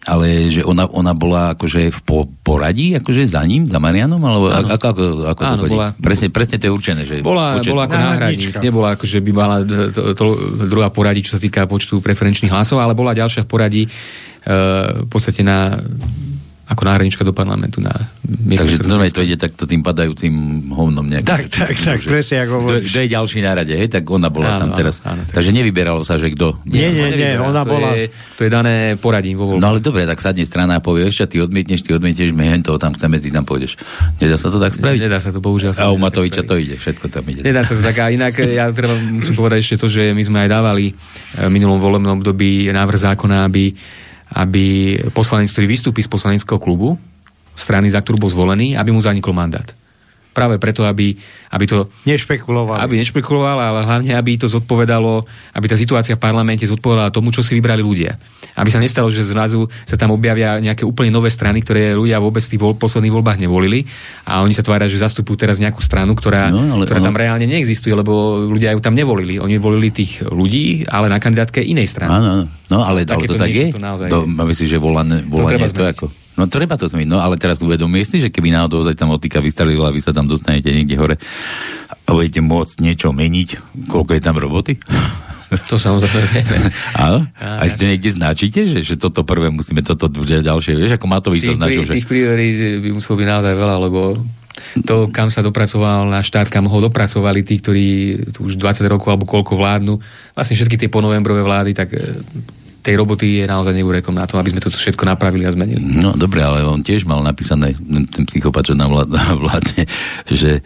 ale že ona, ona bola akože v po, poradí, akože za ním, za Marianom, alebo ako, ako, ako, ako Áno, to bola, presne, presne to je určené, že bola, počet... bola ako náhradník, nebola ako, že by mala to, to, druhá poradí, čo sa týka počtu preferenčných hlasov, ale bola ďalšia v poradí uh, v podstate na ako náhradnička do parlamentu na miesto. Takže normálne to ide takto tým padajúcim hovnom nejakým. Tak, tak, tak, presne ako hovoríš. Kto je ďalší na rade, hej, tak ona bola áno, tam teraz. Áno, áno, Takže nevyberalo sa, že kto. Nie, nie, nie, ona to bola... Je, to je dané poradím vo voľbe. No ale dobre, tak sadne strana a povie, ešte ty odmietneš, ty odmietneš, my hen toho tam chceme, ty tam pôjdeš. Nedá sa to tak spraviť? Nedá sa to, bohužiaľ. A u Matoviča to ide, všetko tam ide. Nedá sa to tak. A inak ja treba musím povedať ešte to, že my sme aj dávali v minulom volebnom období návrh zákona, aby aby poslanec, ktorý vystúpi z poslaneckého klubu, strany, za ktorú bol zvolený, aby mu zanikol mandát. Práve preto, aby, aby to... Nešpekuloval. Aby nešpekuloval, ale hlavne, aby to zodpovedalo, aby tá situácia v parlamente zodpovedala tomu, čo si vybrali ľudia. Aby sa nestalo, že zrazu sa tam objavia nejaké úplne nové strany, ktoré ľudia vôbec v tých voľ, posledných voľbách nevolili a oni sa tvária, že zastupujú teraz nejakú stranu, ktorá, no, ale, ktorá tam reálne neexistuje, lebo ľudia ju tam nevolili. Oni volili tých ľudí, ale na kandidátke inej strany. Áno, no, ale, ale to, tak je? To naozaj... To, myslíš, že volanie, volanie to, to ako... No treba to zmeniť, no ale teraz uvedomuje si, že keby náhodou tam otýka vystrelila vy sa tam dostanete niekde hore a budete môcť niečo meniť, koľko je tam roboty? To samozrejme vieme. Áno? A ste niekde značíte, že, že toto prvé musíme, toto ďalšie, vieš, ako Matovič sa značil, že... Tých priorít by muselo byť naozaj veľa, lebo to, kam sa dopracoval na štát, kam ho dopracovali tí, ktorí tu už 20 rokov alebo koľko vládnu, vlastne všetky tie ponovembrové vlády, tak tej roboty je naozaj neurekom na to, aby sme toto všetko napravili a zmenili. No dobre, ale on tiež mal napísané, ten psychopat, čo na vládne, že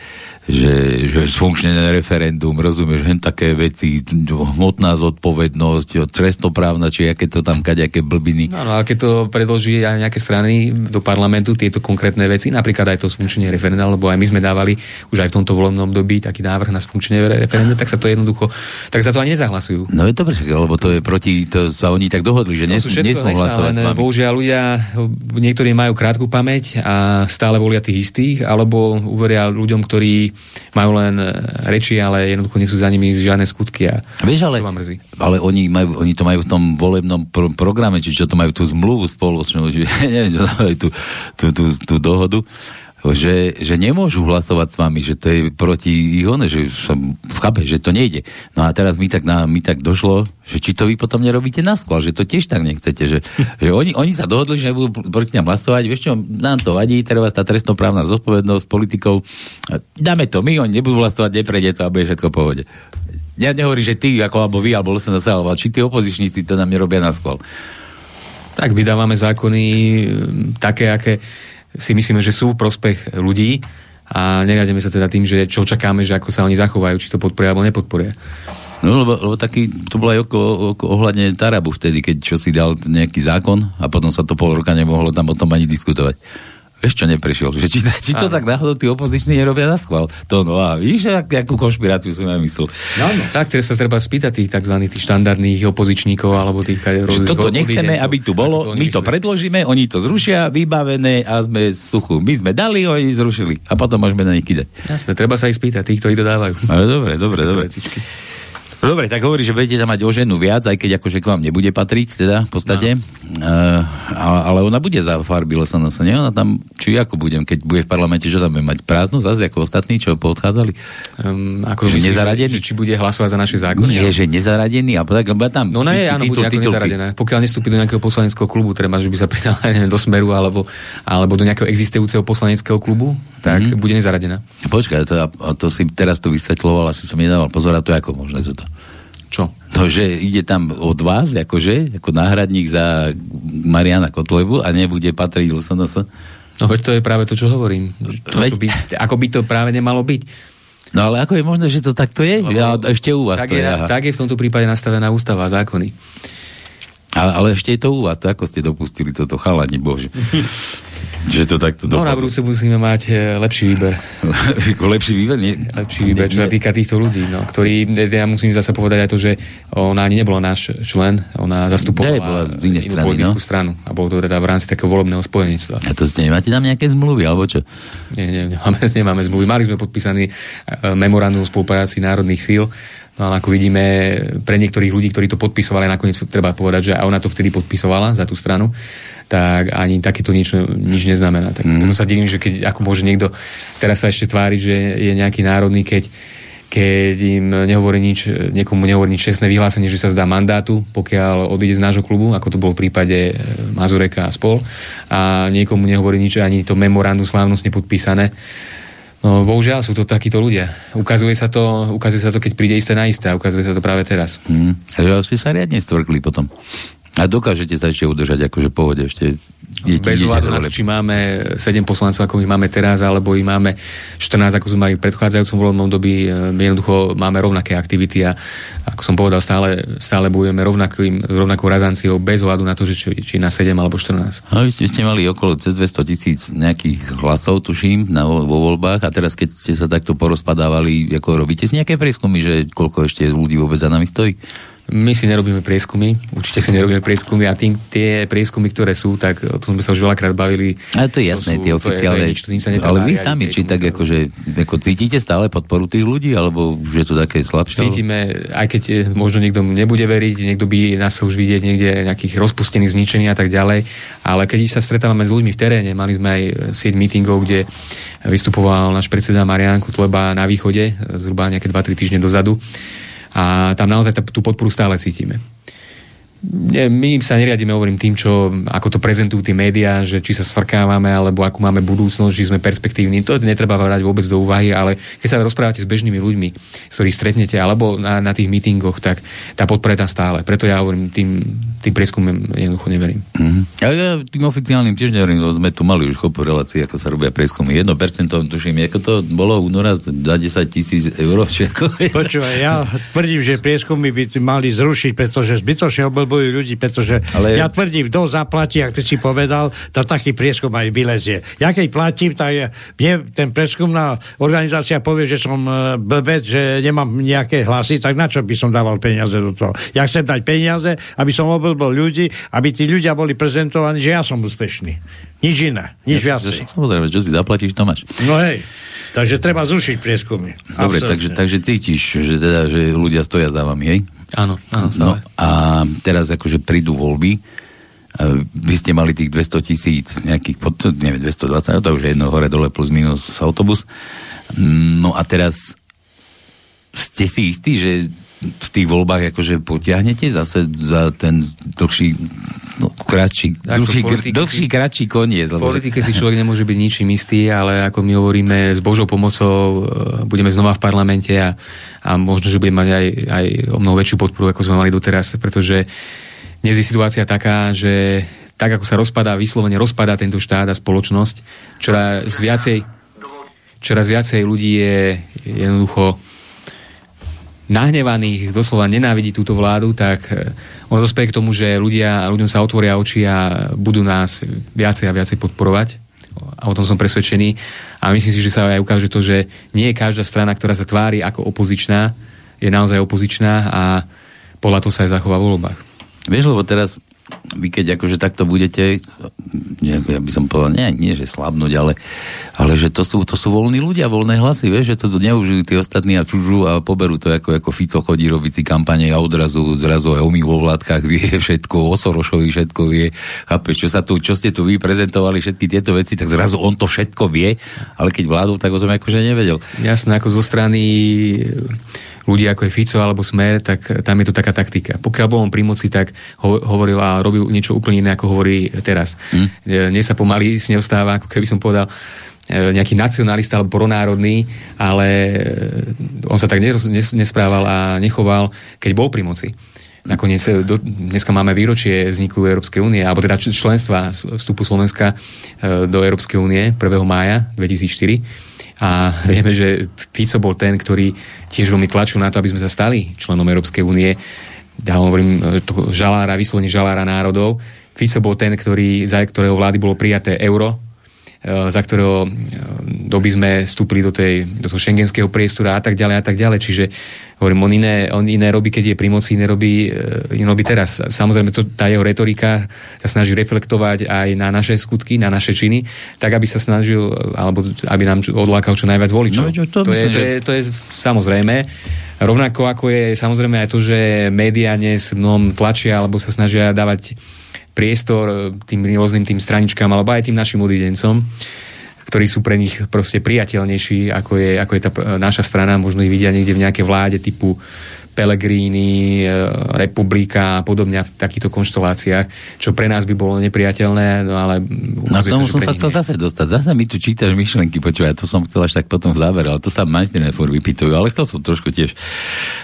že, že funkčné referendum, rozumieš, hen také veci, hmotná zodpovednosť, trestnoprávna, či aké to tam kaďaké blbiny. No, no ale keď to predloží aj nejaké strany do parlamentu, tieto konkrétne veci, napríklad aj to funkčné referenda, lebo aj my sme dávali už aj v tomto voľnom období taký návrh na funkčné referenda, tak sa to jednoducho, tak za to ani nezahlasujú. No je to dobre, lebo to je proti, to sa oni tak dohodli, že nes, nesmú hlasovať len, Bohužiaľ ľudia, niektorí majú krátku pamäť a stále volia tých istých, alebo uveria ľuďom, ktorí majú len e, reči, ale jednoducho nie sú za nimi žiadne skutky a Vieš, ale, to mrzí. ale oni, majú, oni to majú v tom volebnom pro- programe, či čo to majú tú zmluvu spolu, neviem, čo majú tú, tú, tú, tú dohodu že, že nemôžu hlasovať s vami, že to je proti ich one, že som, chápe, že to nejde. No a teraz mi tak, na, mi tak došlo, že či to vy potom nerobíte na skôr, že to tiež tak nechcete, že, že oni, oni sa dohodli, že nebudú proti nám hlasovať, vieš čo, nám to vadí, treba tá trestnoprávna zodpovednosť politikov, dáme to, my oni nebudú hlasovať, neprejde to a bude všetko pohode. Ja nehovorím, že ty, ako alebo vy, alebo SNS, alebo či tí opozičníci to nám nerobia na skôr. Tak vydávame zákony také, aké si myslíme, že sú v prospech ľudí a neriademe sa teda tým, že čo čakáme, že ako sa oni zachovajú, či to podporia alebo nepodporia. No lebo, lebo taký, to bolo aj oko, oko, ohľadne Tarabu vtedy, keď čo si dal nejaký zákon a potom sa to pol roka nemohlo tam o tom ani diskutovať. Vieš, čo neprešiel? Že či, či to tak náhodou tí opoziční nerobia na schvál. To no a víš, ak, akú konšpiráciu som ja myslel. No, no. Tak, teraz sa treba spýtať tých tzv. tých štandardných opozičníkov alebo tých rôznych... Toto nechceme, aby tu bolo, to my to predložíme, oni to zrušia, vybavené a sme suchu. My sme dali, oni zrušili. A potom môžeme na nich kýdať. Jasné, treba sa ich spýtať, tých, ktorí to dávajú. Ale dobre, dobre, dobre. Dobre, tak hovorí, že budete tam mať o ženu viac, aj keď akože k vám nebude patriť, teda v podstate. No. Uh, ale ona bude za farby LSNS, nie? Ona tam, či ako budem, keď bude v parlamente, že tam bude mať prázdnu zase ako ostatní, čo poodchádzali? Um, ako že nezaradený? Že, či bude hlasovať za naše zákony? Nie, že nezaradený, a tak tam No ne, áno, titul, bude ako nezaradené. Pokiaľ nestúpi do nejakého poslaneckého klubu, treba, že by sa pridal neviem, do Smeru alebo, alebo do nejakého existujúceho poslaneckého klubu, tak mm-hmm. bude nezaradená. Počkaj, to, to si teraz to vysvetloval, asi som nedával pozor, a to je ako možné toto. Čo? To, že ide tam od vás, akože, ako náhradník za Mariana Kotlebu a nebude patriť LSNS? No veď to je práve to, čo hovorím. To, veď... čo by, ako by to práve nemalo byť. No ale ako je možné, že to takto je? Lebo ja, ešte u vás tak to je. Aha. Tak je v tomto prípade nastavená ústava a zákony. Ale, ale ešte je to u vás, to ako ste dopustili toto chalani, bože. Že to takto No na budúce musíme mať e, lepší výber. lepší výber? Nie? Lepší výber, čo sa týka týchto ľudí, no, ktorí, ja musím zase povedať aj to, že ona ani nebola náš člen, ona zastupovala bola z inej inú strany, politickú no? stranu a bolo to teda v rámci takého volebného spojenectva. A to nemáte tam nejaké zmluvy, alebo čo? Nie, nie, nemáme, nemáme zmluvy. Mali sme podpísaný e, memorandum o spolupráci národných síl, No ale ako vidíme, pre niektorých ľudí, ktorí to podpisovali, nakoniec treba povedať, že ona to vtedy podpisovala za tú stranu, tak ani takéto nič, nič neznamená. Tak mm. sa divím, že keď, ako môže niekto teraz sa ešte tváriť, že je nejaký národný, keď, keď im nehovorí nič, niekomu nehovorí nič čestné vyhlásenie, že sa zdá mandátu, pokiaľ odíde z nášho klubu, ako to bolo v prípade e, Mazureka a spol, a niekomu nehovorí nič, ani to memorandum slávnostne podpísané. No, bohužiaľ sú to takíto ľudia. Ukazuje sa to, ukazuje sa to, keď príde isté na isté a ukazuje sa to práve teraz. Hmm. A ste sa riadne stvrkli potom. A dokážete sa ešte udržať akože pohode ešte je, Bez ohľadu na to, či máme 7 poslancov, ako ich máme teraz, alebo ich máme 14, ako sme mali v predchádzajúcom voľbnom dobi, my jednoducho máme rovnaké aktivity a ako som povedal, stále, stále bojujeme rovnakým, rovnakou razanciou bez ohľadu na to, že či, či na 7 alebo 14. A vy ste, ste mali okolo cez 200 tisíc nejakých hlasov, tuším, na, vo voľbách a teraz, keď ste sa takto porozpadávali, ako robíte si nejaké prieskumy, že koľko ešte ľudí vôbec za nami stojí? My si nerobíme prieskumy, určite si nerobíme prieskumy a tým, tie prieskumy, ktoré sú, tak o tom sme sa už veľakrát bavili. Ale to je jasné, tie oficiálne. To je, nič, sa ale vy sami, či tak akože, ako cítite stále podporu tých ľudí, alebo už je to také slabšie? Cítime, aj keď eh, možno niekto nebude veriť, niekto by nás už vidieť niekde nejakých rozpustených, zničení a tak ďalej, ale keď sa stretávame s ľuďmi v teréne, mali sme aj sieť meetingov, kde vystupoval náš predseda Marian Kutleba na východe, zhruba nejaké 2-3 týždne dozadu, a tam naozaj tú podporu stále cítime my sa neriadíme, hovorím, tým, čo, ako to prezentujú tie médiá, že či sa svrkávame, alebo akú máme budúcnosť, či sme perspektívni. To netreba brať vôbec do úvahy, ale keď sa rozprávate s bežnými ľuďmi, s ktorých stretnete, alebo na, na tých mítingoch, tak tá podpora je tam stále. Preto ja hovorím, tým, tým prieskumom jednoducho neverím. Mm-hmm. Ja, ja tým oficiálnym tiež neverím, lebo sme tu mali už kopu relácií, ako sa robia prieskumy. 1% tuším, ako to bolo února za 10 tisíc eur. Počúvaj, ja tvrdím, že prieskumy by mali zrušiť, pretože zbytočne oblbujú ľudí, pretože Ale... ja tvrdím, kto zaplatí, ak ty si povedal, to taký prieskum aj vylezie. Ja keď platím, tak je, mne ten prieskumná organizácia povie, že som e, blbec, že nemám nejaké hlasy, tak na čo by som dával peniaze do toho? Ja chcem dať peniaze, aby som oblbol ľudí, aby tí ľudia boli prezentovaní, že ja som úspešný. Nič iné, nič ja, viacej. Samozrejme, čo si zaplatíš, to máš. No hej. Takže treba zrušiť prieskumy. Dobre, takže, takže cítiš, že, teda, že ľudia stoja za vami, hej? Áno, áno. No, a teraz akože prídu voľby, vy ste mali tých 200 tisíc, nejakých, pod, neviem, 220, to už je jedno hore dole plus minus autobus. No a teraz ste si istí, že v tých voľbách akože potiahnete zase za ten dlhší, no, kratší, dlhší, dlhší, si, kratší koniec. V politike si človek nemôže byť ničím istý, ale ako my hovoríme, s Božou pomocou e, budeme znova v parlamente a, a možno, že budeme mať aj, aj o mnoho väčšiu podporu, ako sme mali doteraz, pretože dnes je situácia taká, že tak ako sa rozpadá, vyslovene rozpadá tento štát a spoločnosť, čoraz viacej, čoraz viacej ľudí je jednoducho nahnevaných, doslova nenávidí túto vládu, tak eh, ono dospeje k tomu, že ľudia, ľuďom sa otvoria oči a budú nás viacej a viacej podporovať. a o tom som presvedčený. A myslím si, že sa aj ukáže to, že nie je každá strana, ktorá sa tvári ako opozičná, je naozaj opozičná a podľa toho sa aj zachová v voľbách. Vieš, lebo teraz vy keď akože takto budete, nie, ja by som povedal, nie, nie že slabnúť, ale, ale že to sú, to sú voľní ľudia, voľné hlasy, vieš, že to neužijú tí ostatní a čužú a poberú to, ako, ako Fico chodí robiť si kampane a odrazu zrazu aj o vo vládkach vie všetko, o Sorošovi všetko vie, chápeš, čo, sa tu, čo ste tu vy všetky tieto veci, tak zrazu on to všetko vie, ale keď vládu, tak o tom akože nevedel. Jasné, ako zo strany ľudia ako je Fico alebo Smer, tak tam je to taká taktika. Pokiaľ bol on pri moci, tak ho, hovoril a robil niečo úplne iné, ako hovorí teraz. Mm. Mne sa pomaly s ňou stáva, ako keby som povedal, e, nejaký nacionalista alebo pronárodný, ale e, on sa tak nesprával a nechoval, keď bol pri moci. Nakoniec e, do, dneska máme výročie vzniku Európskej únie, alebo teda členstva vstupu Slovenska do Európskej únie 1. mája 2004 a vieme, že Fico bol ten, ktorý tiež veľmi tlačil na to, aby sme sa stali členom Európskej únie. Ja hovorím e, toho žalára, vyslovene žalára národov. Fico bol ten, ktorý, za ktorého vlády bolo prijaté euro, za ktorého e, doby sme vstúpili do, tej, do toho šengenského priestora a tak ďalej a tak ďalej. Čiže Hovorím, on iné, on iné robí, keď je pri moci, iné robí, e, iné robí teraz. Samozrejme, to, tá jeho retorika sa snaží reflektovať aj na naše skutky, na naše činy, tak aby sa snažil, alebo aby nám odlákal čo najviac voličov. No, to, to, je, to, je, to je samozrejme. Rovnako ako je samozrejme aj to, že médiá dnes mnom tlačia alebo sa snažia dávať priestor tým rôznym tým straničkám alebo aj tým našim odidencom ktorí sú pre nich proste priateľnejší, ako je, ako je tá naša strana, možno ich vidia niekde v nejakej vláde typu Pelegrini, e, Republika a podobne v takýchto konšteláciách, čo pre nás by bolo nepriateľné, no ale... Na tomu sa, som sa chcel zase dostať. Zase mi tu čítaš myšlenky, počúvaj, to som chcel až tak potom záver, ale to sa majstrené for vypýtujú, ale chcel som trošku tiež,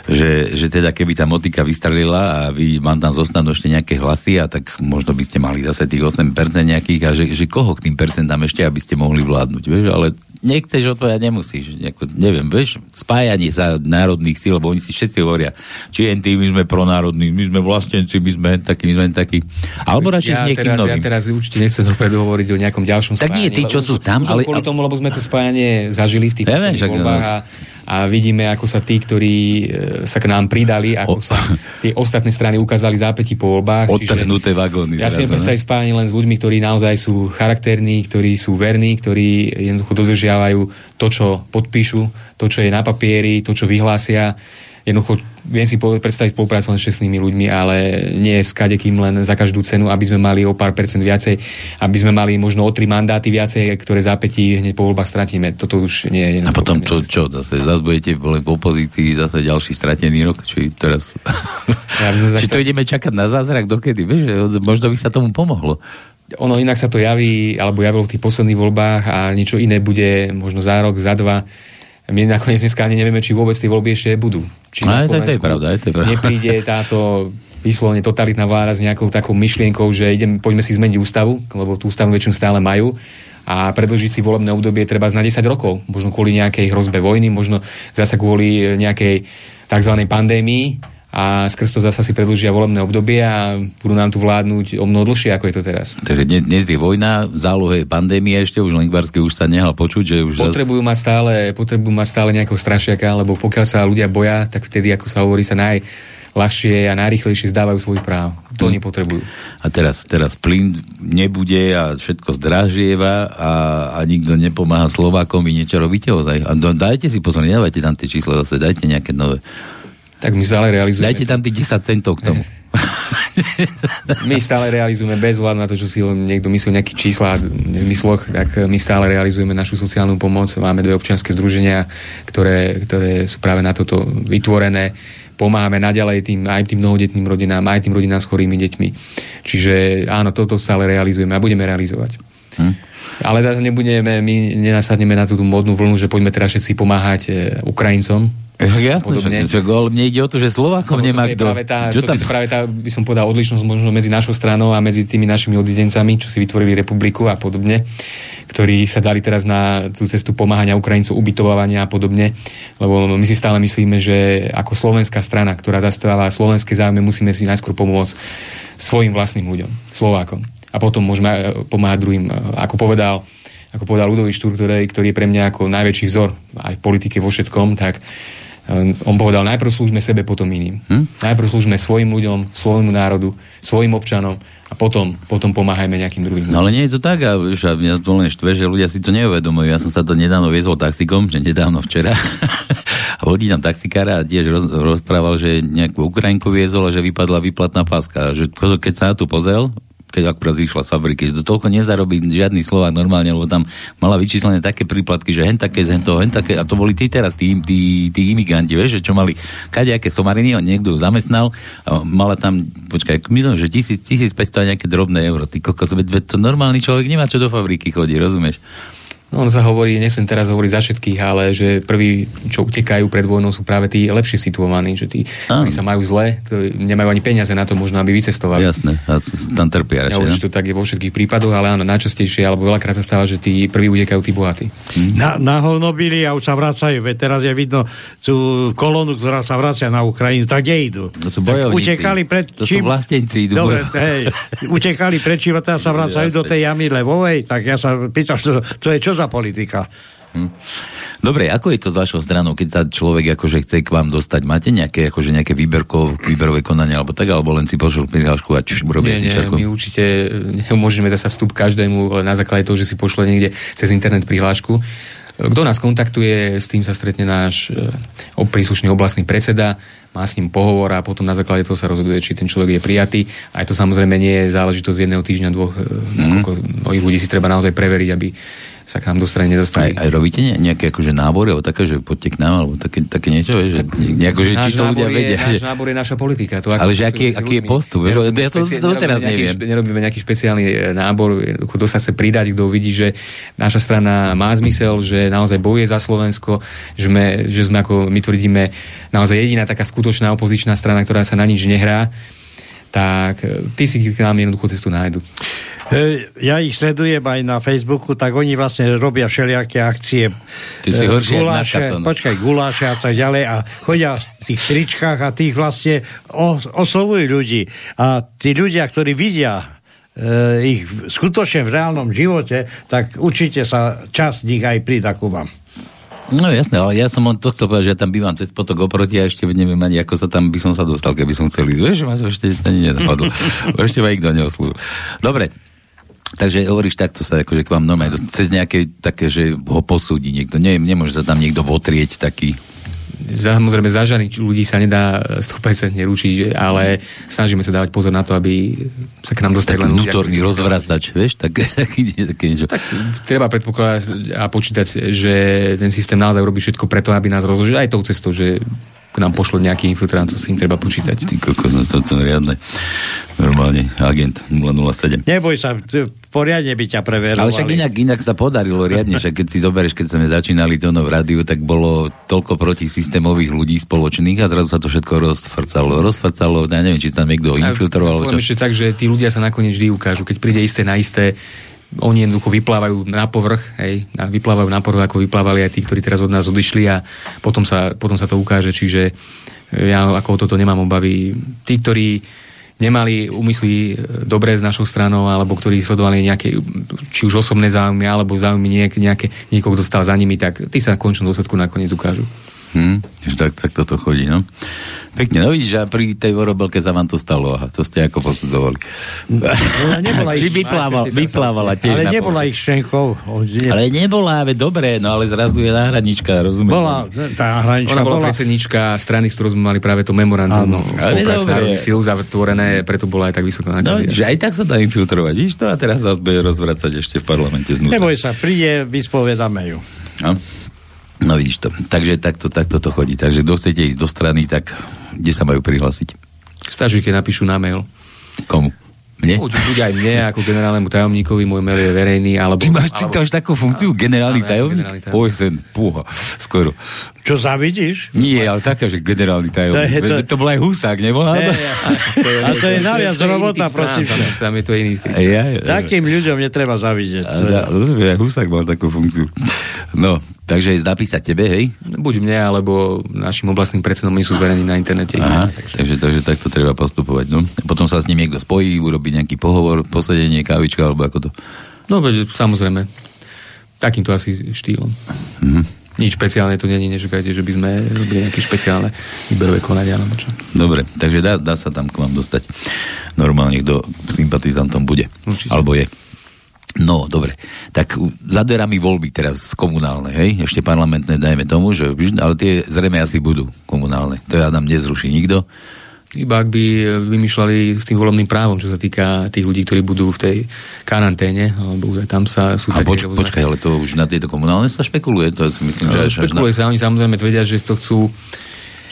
že, že teda keby tá motika vystrelila a vy vám tam zostanú ešte nejaké hlasy a tak možno by ste mali zase tých 8% nejakých a že, že koho k tým percentám ešte, aby ste mohli vládnuť, vieš, ale nechceš odpovedať, nemusíš. Nejako, neviem, vieš, spájanie sa národných síl, lebo oni si všetci hovoria, či tým, my sme pronárodní, my sme vlastenci, my sme takí, my sme takí. Alebo radšej ja s niekým teraz, novým. Ja teraz určite nechcem dopredu hovoriť o nejakom ďalšom tak spájaní. Tak nie, tí, čo sú tam, ale... Kvôli tomu, lebo sme to spájanie zažili v tých ja viem, voľbách a a vidíme, ako sa tí, ktorí e, sa k nám pridali, ako sa tie ostatné strany ukázali zápäti po voľbách. Odtrhnuté vagóny. Ja si nepredstaviť spájanie len s ľuďmi, ktorí naozaj sú charakterní, ktorí sú verní, ktorí jednoducho dodržiavajú to, čo podpíšu, to, čo je na papieri, to, čo vyhlásia jednoducho viem si predstaviť spoluprácu len s čestnými ľuďmi, ale nie s kadekým len za každú cenu, aby sme mali o pár percent viacej, aby sme mali možno o tri mandáty viacej, ktoré zápätí hneď po voľbách stratíme. Toto už nie je... A potom čo, čo zase? Zase budete v opozícii zase ďalší stratený rok? Či teraz... Ja či to ideme čakať na zázrak dokedy? Vieš, možno by sa tomu pomohlo ono inak sa to javí, alebo javilo v tých posledných voľbách a niečo iné bude možno za rok, za dva my nakoniec dneska ani nevieme, či vôbec tie voľby ešte budú. Či na Slovensku to je pravda, to je pravda. nepríde táto vyslovene totalitná vláda s nejakou takou myšlienkou, že idem, poďme si zmeniť ústavu, lebo tú ústavu väčšinu stále majú a predlžiť si volebné obdobie treba na 10 rokov. Možno kvôli nejakej hrozbe vojny, možno zasa kvôli nejakej tzv. pandémii a skrz to zasa si predlžia volebné obdobie a budú nám tu vládnuť o mnoho dlhšie, ako je to teraz. Takže dnes je vojna, v zálohe pandémie ešte, už Lengvarsky už sa nehal počuť, že už... Potrebujú zas... mať stále, potrebujú mať stále nejakého strašiaka, lebo pokiaľ sa ľudia boja, tak vtedy, ako sa hovorí, sa naj, ľahšie a najrychlejšie zdávajú svojich práv. To oni potrebujú. A teraz, teraz plyn nebude a všetko zdražieva a, a nikto nepomáha Slovákom, vy niečo robíte ozaj. A dajte si pozor, nedávajte tam tie čísla zase, dajte nejaké nové. Tak my stále realizujeme... Dajte tam tých 10 centov k tomu. my stále realizujeme bez hľadu na to, čo si niekto myslí nejakých číslach, nezmysloch, tak my stále realizujeme našu sociálnu pomoc. Máme dve občianske združenia, ktoré, ktoré sú práve na toto vytvorené. Pomáhame naďalej tým, aj tým mnohodetným rodinám, aj tým rodinám s chorými deťmi. Čiže áno, toto stále realizujeme a budeme realizovať. Hm. Ale zase nebudeme, my nenasadneme na tú modnú vlnu, že poďme teraz všetci pomáhať e, Ukrajincom, Jasné, že, že, mne ide o to, že Slovákom no, nemá kto. Práve tá, čo tam... je práve tá, by som povedal, odlišnosť možno medzi našou stranou a medzi tými našimi odidencami, čo si vytvorili republiku a podobne, ktorí sa dali teraz na tú cestu pomáhania Ukrajincov, ubytovania a podobne, lebo my si stále myslíme, že ako slovenská strana, ktorá zastáva slovenské záujmy, musíme si najskôr pomôcť svojim vlastným ľuďom, Slovákom. A potom môžeme eh, pomáhať druhým. Ako povedal ako povedal Ludovič Štúr, ktorý, ktorý je pre mňa ako najväčší vzor aj v politike vo všetkom, tak on povedal, najprv slúžme sebe, potom iným. Hm? Najprv slúžme svojim ľuďom, svojmu národu, svojim občanom a potom, potom pomáhajme nejakým druhým. No ale nie je to tak, a, už, a mňa to len štve, že ľudia si to neuvedomujú. Ja som sa to nedávno viezol taxikom, že nedávno včera. a vodí tam taxikára a tiež roz, rozprával, že nejakú Ukrajinku viezol a že vypadla výplatná páska. Že keď sa na tu pozrel, keď akurát zišla z fabriky, že to toľko nezarobí žiadny Slovák normálne, lebo tam mala vyčíslené také príplatky, že hen také, hen to, hen také, a to boli tí teraz, tí, tí, tí imigranti, vieš, že čo mali kadejaké somariny, on niekto zamestnal, a mala tam, počkaj, minul, že 1000, 1500 a nejaké drobné euro, ty kokos, to normálny človek nemá čo do fabriky chodí, rozumieš? No, on sa hovorí, nechcem teraz hovoriť za všetkých, ale že prví, čo utekajú pred vojnou, sú práve tí lepšie situovaní, že tí, ktorí sa majú zle, nemajú ani peniaze na to, možno aby vycestovali. Jasné, a tam trpia. Ja už to tak je vo všetkých prípadoch, ale áno, najčastejšie, alebo veľakrát sa stáva, že tí prví utekajú tí bohatí. Hmm. Na, na hovnobili a už sa vracajú, veď teraz je vidno tú kolónu, ktorá sa vracia na Ukrajinu, tak kde idú? To sú bojovníci. Utekali pred to čím? sú vlastenci, idú Dobre, hej, utekali pred čím a teraz sa vracajú do tej jamy levovej, tak ja sa pýtam, to, to je čo za za politika. Hm. Dobre, ako je to s vašou stranou, keď sa človek akože chce k vám dostať? Máte nejaké, akože nejaké výberko, výberové konanie alebo tak, alebo len si pošlo prihlášku a či Nie, nie, čako? my určite neumožníme zase vstup každému na základe toho, že si pošle niekde cez internet prihlášku. Kto nás kontaktuje, s tým sa stretne náš e, príslušný oblastný predseda, má s ním pohovor a potom na základe toho sa rozhoduje, či ten človek je prijatý. Aj to samozrejme nie je záležitosť jedného týždňa, dvoch. Mm. Mnohých ľudí si treba naozaj preveriť, aby sa k nám dostane, nedostane. Aj, aj robíte nejaké akože nábory, alebo také, že poďte k nám, alebo také, také niečo, že, tak, nejako, že či to ľudia vedia. Náš že... nábor je naša politika. To, ale že aký, aký je postup? ja to, to, to teraz neviem. Nejaký, nerobíme nejaký špeciálny e, nábor, kto sa chce pridať, kto vidí, že naša strana má zmysel, že naozaj bojuje za Slovensko, že sme, že sme ako my tvrdíme, naozaj jediná taká skutočná opozičná strana, ktorá sa na nič nehrá tak e, tí si k nám jednoducho cestu nájdu. E, ja ich sledujem aj na Facebooku, tak oni vlastne robia všelijaké akcie. Ty si e, horšie guláše, počkaj, guláše a tak ďalej a chodia v tých tričkách a tých vlastne oslovujú ľudí. A tí ľudia, ktorí vidia ich skutočne v reálnom živote, tak určite sa čas nich aj prída ku vám. No jasné, ale ja som len to chcel povedať, že ja tam bývam cez potok oproti a ešte neviem ani, ako sa tam by som sa dostal, keby som chcel ísť. Vieš, ma ešte ani nenapadlo. ešte ma nikto neoslúbil. Dobre, Takže hovoríš takto sa akože k vám normálne cez nejaké také, že ho posúdi niekto. Nie, nemôže sa tam niekto votrieť taký samozrejme zažaných ľudí sa nedá 100% neručiť, ale snažíme sa dávať pozor na to, aby sa k nám dostali len ľudia. Vnútorný rozvracač, vieš? Tak, niečo. Tak treba predpokladať a počítať, že ten systém naozaj robí všetko preto, aby nás rozložil aj tou cestou, že k nám pošlo nejaký infiltrant, to s tým treba počítať. Ty kokos, no to je riadne. Normálne, agent 007. Neboj sa, poriadne by ťa preverovali. Ale však inak, inak sa podarilo riadne, však keď si zoberieš, keď sme začínali to v rádiu, tak bolo toľko protisystémových ľudí spoločných a zrazu sa to všetko rozfrcalo. Rozfrcalo, ja neviem, či tam niekto infiltroval. Poviem ešte tak, že tí ľudia sa nakoniec vždy ukážu. Keď príde isté na isté, oni jednoducho vyplávajú na povrch, hej, a vyplávajú na povrch, ako vyplávali aj tí, ktorí teraz od nás odišli a potom sa, potom sa to ukáže, čiže ja ako toto nemám obavy. Tí, ktorí nemali úmysly dobré s našou stranou, alebo ktorí sledovali nejaké, či už osobné záujmy, alebo záujmy nejaké, nejaké, niekoho, kto stal za nimi, tak tí sa na končnom dôsledku nakoniec ukážu. Hm, tak, tak toto chodí, no. Pekne, no vidíš, že pri tej vorobelke sa vám to stalo, aha, to ste ako posudzovali. No, Či vyplával, vyplávala tiež Ale nebola ich šenkov. Ale nebola, ale dobre, no ale zrazu je náhradnička, rozumiem. Bola, tá náhradnička Ona bola, bola predsednička strany, s ktorou sme mali práve to memorandum spolupráce síl zatvorené, preto bola aj tak vysoko na no, že aj tak sa dá infiltrovať, víš to? A teraz vás bude rozvracať ešte v parlamente znútra. Neboj sa, príde, vyspovedáme ju. No. No vidíš to. Takže takto, takto to chodí. Takže kto chcete ísť do strany, tak kde sa majú prihlásiť? Stačí, keď napíšu na mail. Komu? Mne? Buď, buď aj mne, ako generálnemu tajomníkovi, môj mail je verejný, alebo... Ty máš, ty máš takú funkciu, generálny tajomník? Oj, sen, púha, skoro. Čo zavidíš? Nie, ale taká, že generálny tajomník. To, to... to bol aj husák, nebol? Ne, ja, to je, a to je naviac robota, prosím. Tam, tam je to iný ja, ja, Takým ľuďom netreba zavidieť. Aj husák mal takú funkciu. No, takže napísať tebe, hej? Buď mne, alebo našim oblastným predsedom, oni sú zverení na internete. Aha, takže. takže, takže takto treba postupovať. No. Potom sa s ním niekto spojí, urobí nejaký pohovor, posedenie, kávička, alebo ako to? No, samozrejme takýmto asi štýlom. Mhm. Nič špeciálne tu není, nečakajte, že by sme robili nejaké špeciálne výberové konania alebo čo. Dobre, takže dá, dá sa tam k vám dostať. Normálne, kto sympatizantom bude. Určite. Alebo je. No, dobre. Tak za dverami voľby teraz komunálne, hej? Ešte parlamentné, dajme tomu, že, ale tie zrejme asi budú komunálne. To ja nám nezruší nikto. Iba ak by vymýšľali s tým volebným právom, čo sa týka tých ľudí, ktorí budú v tej karanténe, alebo tam sa sú A poč, počkaj, ale to už na tejto komunálne sa špekuluje, to si myslím, že až, až na... Špekuluje sa, oni samozrejme tvrdia, že to chcú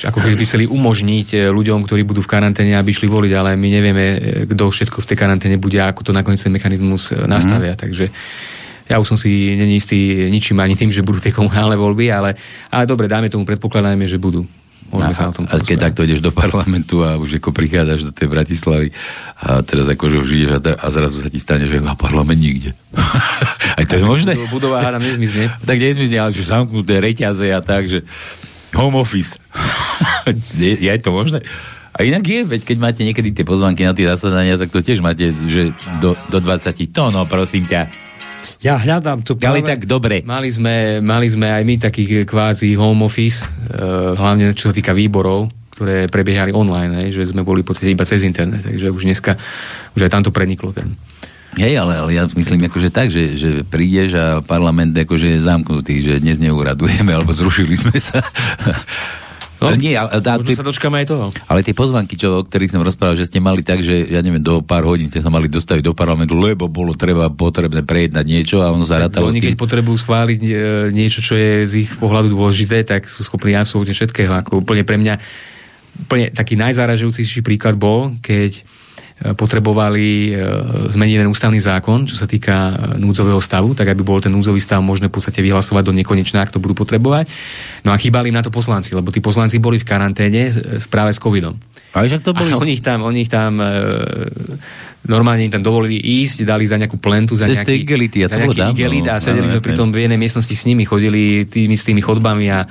ako keby chceli umožniť e, ľuďom, ktorí budú v karanténe, aby išli voliť, ale my nevieme, e, kto všetko v tej karanténe bude a ako to nakoniec ten mechanizmus e, nastavia. Mhm. Takže ja už som si není istý ničím ani tým, že budú tie komunálne voľby, ale, ale dobre, dáme tomu, predpokladáme, že budú. Môžeme sa o tom a keď takto ideš do parlamentu a už ako prichádzaš do tej Bratislavy a teraz akože už ideš a, a zrazu sa ti stane, že a parlament nikde. Aj to je možné? Budova hádam nezmizne. tak nezmizne, ale že zamknuté reťaze a tak, že home office. je, je to možné? A inak je, veď keď máte niekedy tie pozvanky na tie zasadania, tak to tiež máte, že do, do 20. To no, prosím ťa. Ja hľadám tu Ale práve... tak dobre. Mali sme, mali sme aj my takých kvázi home office, uh, hlavne čo sa týka výborov, ktoré prebiehali online, hej, že sme boli v podstate iba cez internet, takže už dneska, už aj tamto preniklo ten. Hej, ale, ale ja myslím akože tak, že, že prídeš a parlament akože je zamknutý, že dnes neuradujeme, alebo zrušili sme sa. No, Ale nie, ale, ale, Možno sa dočkáme aj toho. ale tie pozvanky, čo, o ktorých som rozprával, že ste mali tak, že ja neviem, do pár hodín ste sa mali dostaviť do parlamentu, lebo bolo treba potrebné prejednať niečo a ono sa rátalo s Oni keď potrebujú schváliť e, niečo, čo je z ich pohľadu dôležité, tak sú schopní absolútne všetkého. Ako úplne pre mňa úplne taký najzáražujúcejší príklad bol, keď potrebovali e, zmeniť ten ústavný zákon, čo sa týka e, núdzového stavu, tak aby bol ten núdzový stav možné v podstate vyhlasovať do nekonečná, ak to budú potrebovať. No a chýbali im na to poslanci, lebo tí poslanci boli v karanténe e, práve s covidom. Ale však to boli... A oni ich tam, oni ich tam normálne im tam dovolili ísť, dali za nejakú plentu, za Cez nejaký, igelity, a to za nejaký dávno, igelit a sedeli áno, sme pri tom v jednej miestnosti s nimi, chodili tými, s tými chodbami a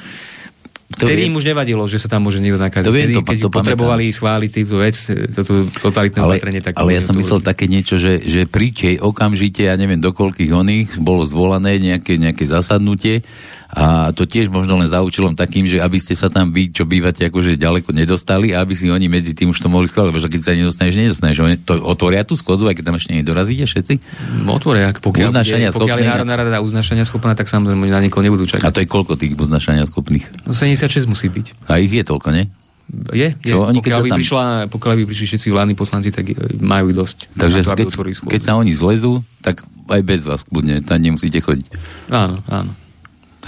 Vtedy im už nevadilo, že sa tam môže niekto nakaziť. To viem, Vtedy, to- keď to pamätám. potrebovali schváliť túto vec, toto totalitné ale, opatrenie, tak... ale ja som myslel také niečo, že, že príďte okamžite, ja neviem, do koľkých oných bolo zvolané nejaké, nejaké zasadnutie a to tiež možno len za účelom takým, že aby ste sa tam vy, čo bývate akože ďaleko nedostali a aby si oni medzi tým už to mohli skladať, lebo keď sa nedostaneš, nedostaneš. Oni to otvoria tú schodzu, aj keď tam ešte nedorazíte všetci. Otvoria, ak- pokiaľ, Uznášania pokiaľ je Národná rada uznášania schopná, tak samozrejme na niekoho nebudú A čakať. to je koľko tých poznašania schopných? No 76 musí byť. A ich je toľko, nie? Je, je. Čo, oni pokiaľ, by tam- prišla, pokiaľ by prišli všetci vládni poslanci, tak e, majú dosť. Takže to, keď, keď sa oni zlezú, tak aj bez vás kľudne, tam nemusíte chodiť. Áno, áno.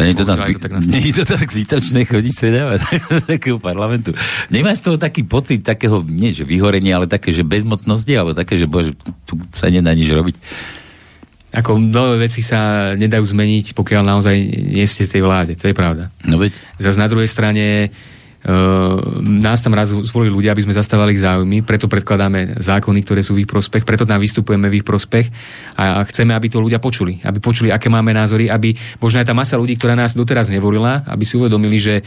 Je to tam, to tak je to tak zbytočné chodiť svedávať takého parlamentu. Nemáš z toho taký pocit takého, nie že vyhorenia, ale také, že bezmocnosti, alebo také, že bože, tu sa nedá nič robiť. Ako nové veci sa nedajú zmeniť, pokiaľ naozaj nie ste v tej vláde. To je pravda. No veď, Zas na druhej strane nás tam raz zvolili ľudia, aby sme zastávali ich záujmy, preto predkladáme zákony, ktoré sú v ich prospech, preto tam vystupujeme v ich prospech a, a chceme, aby to ľudia počuli. Aby počuli, aké máme názory, aby možno aj tá masa ľudí, ktorá nás doteraz nevolila, aby si uvedomili, že,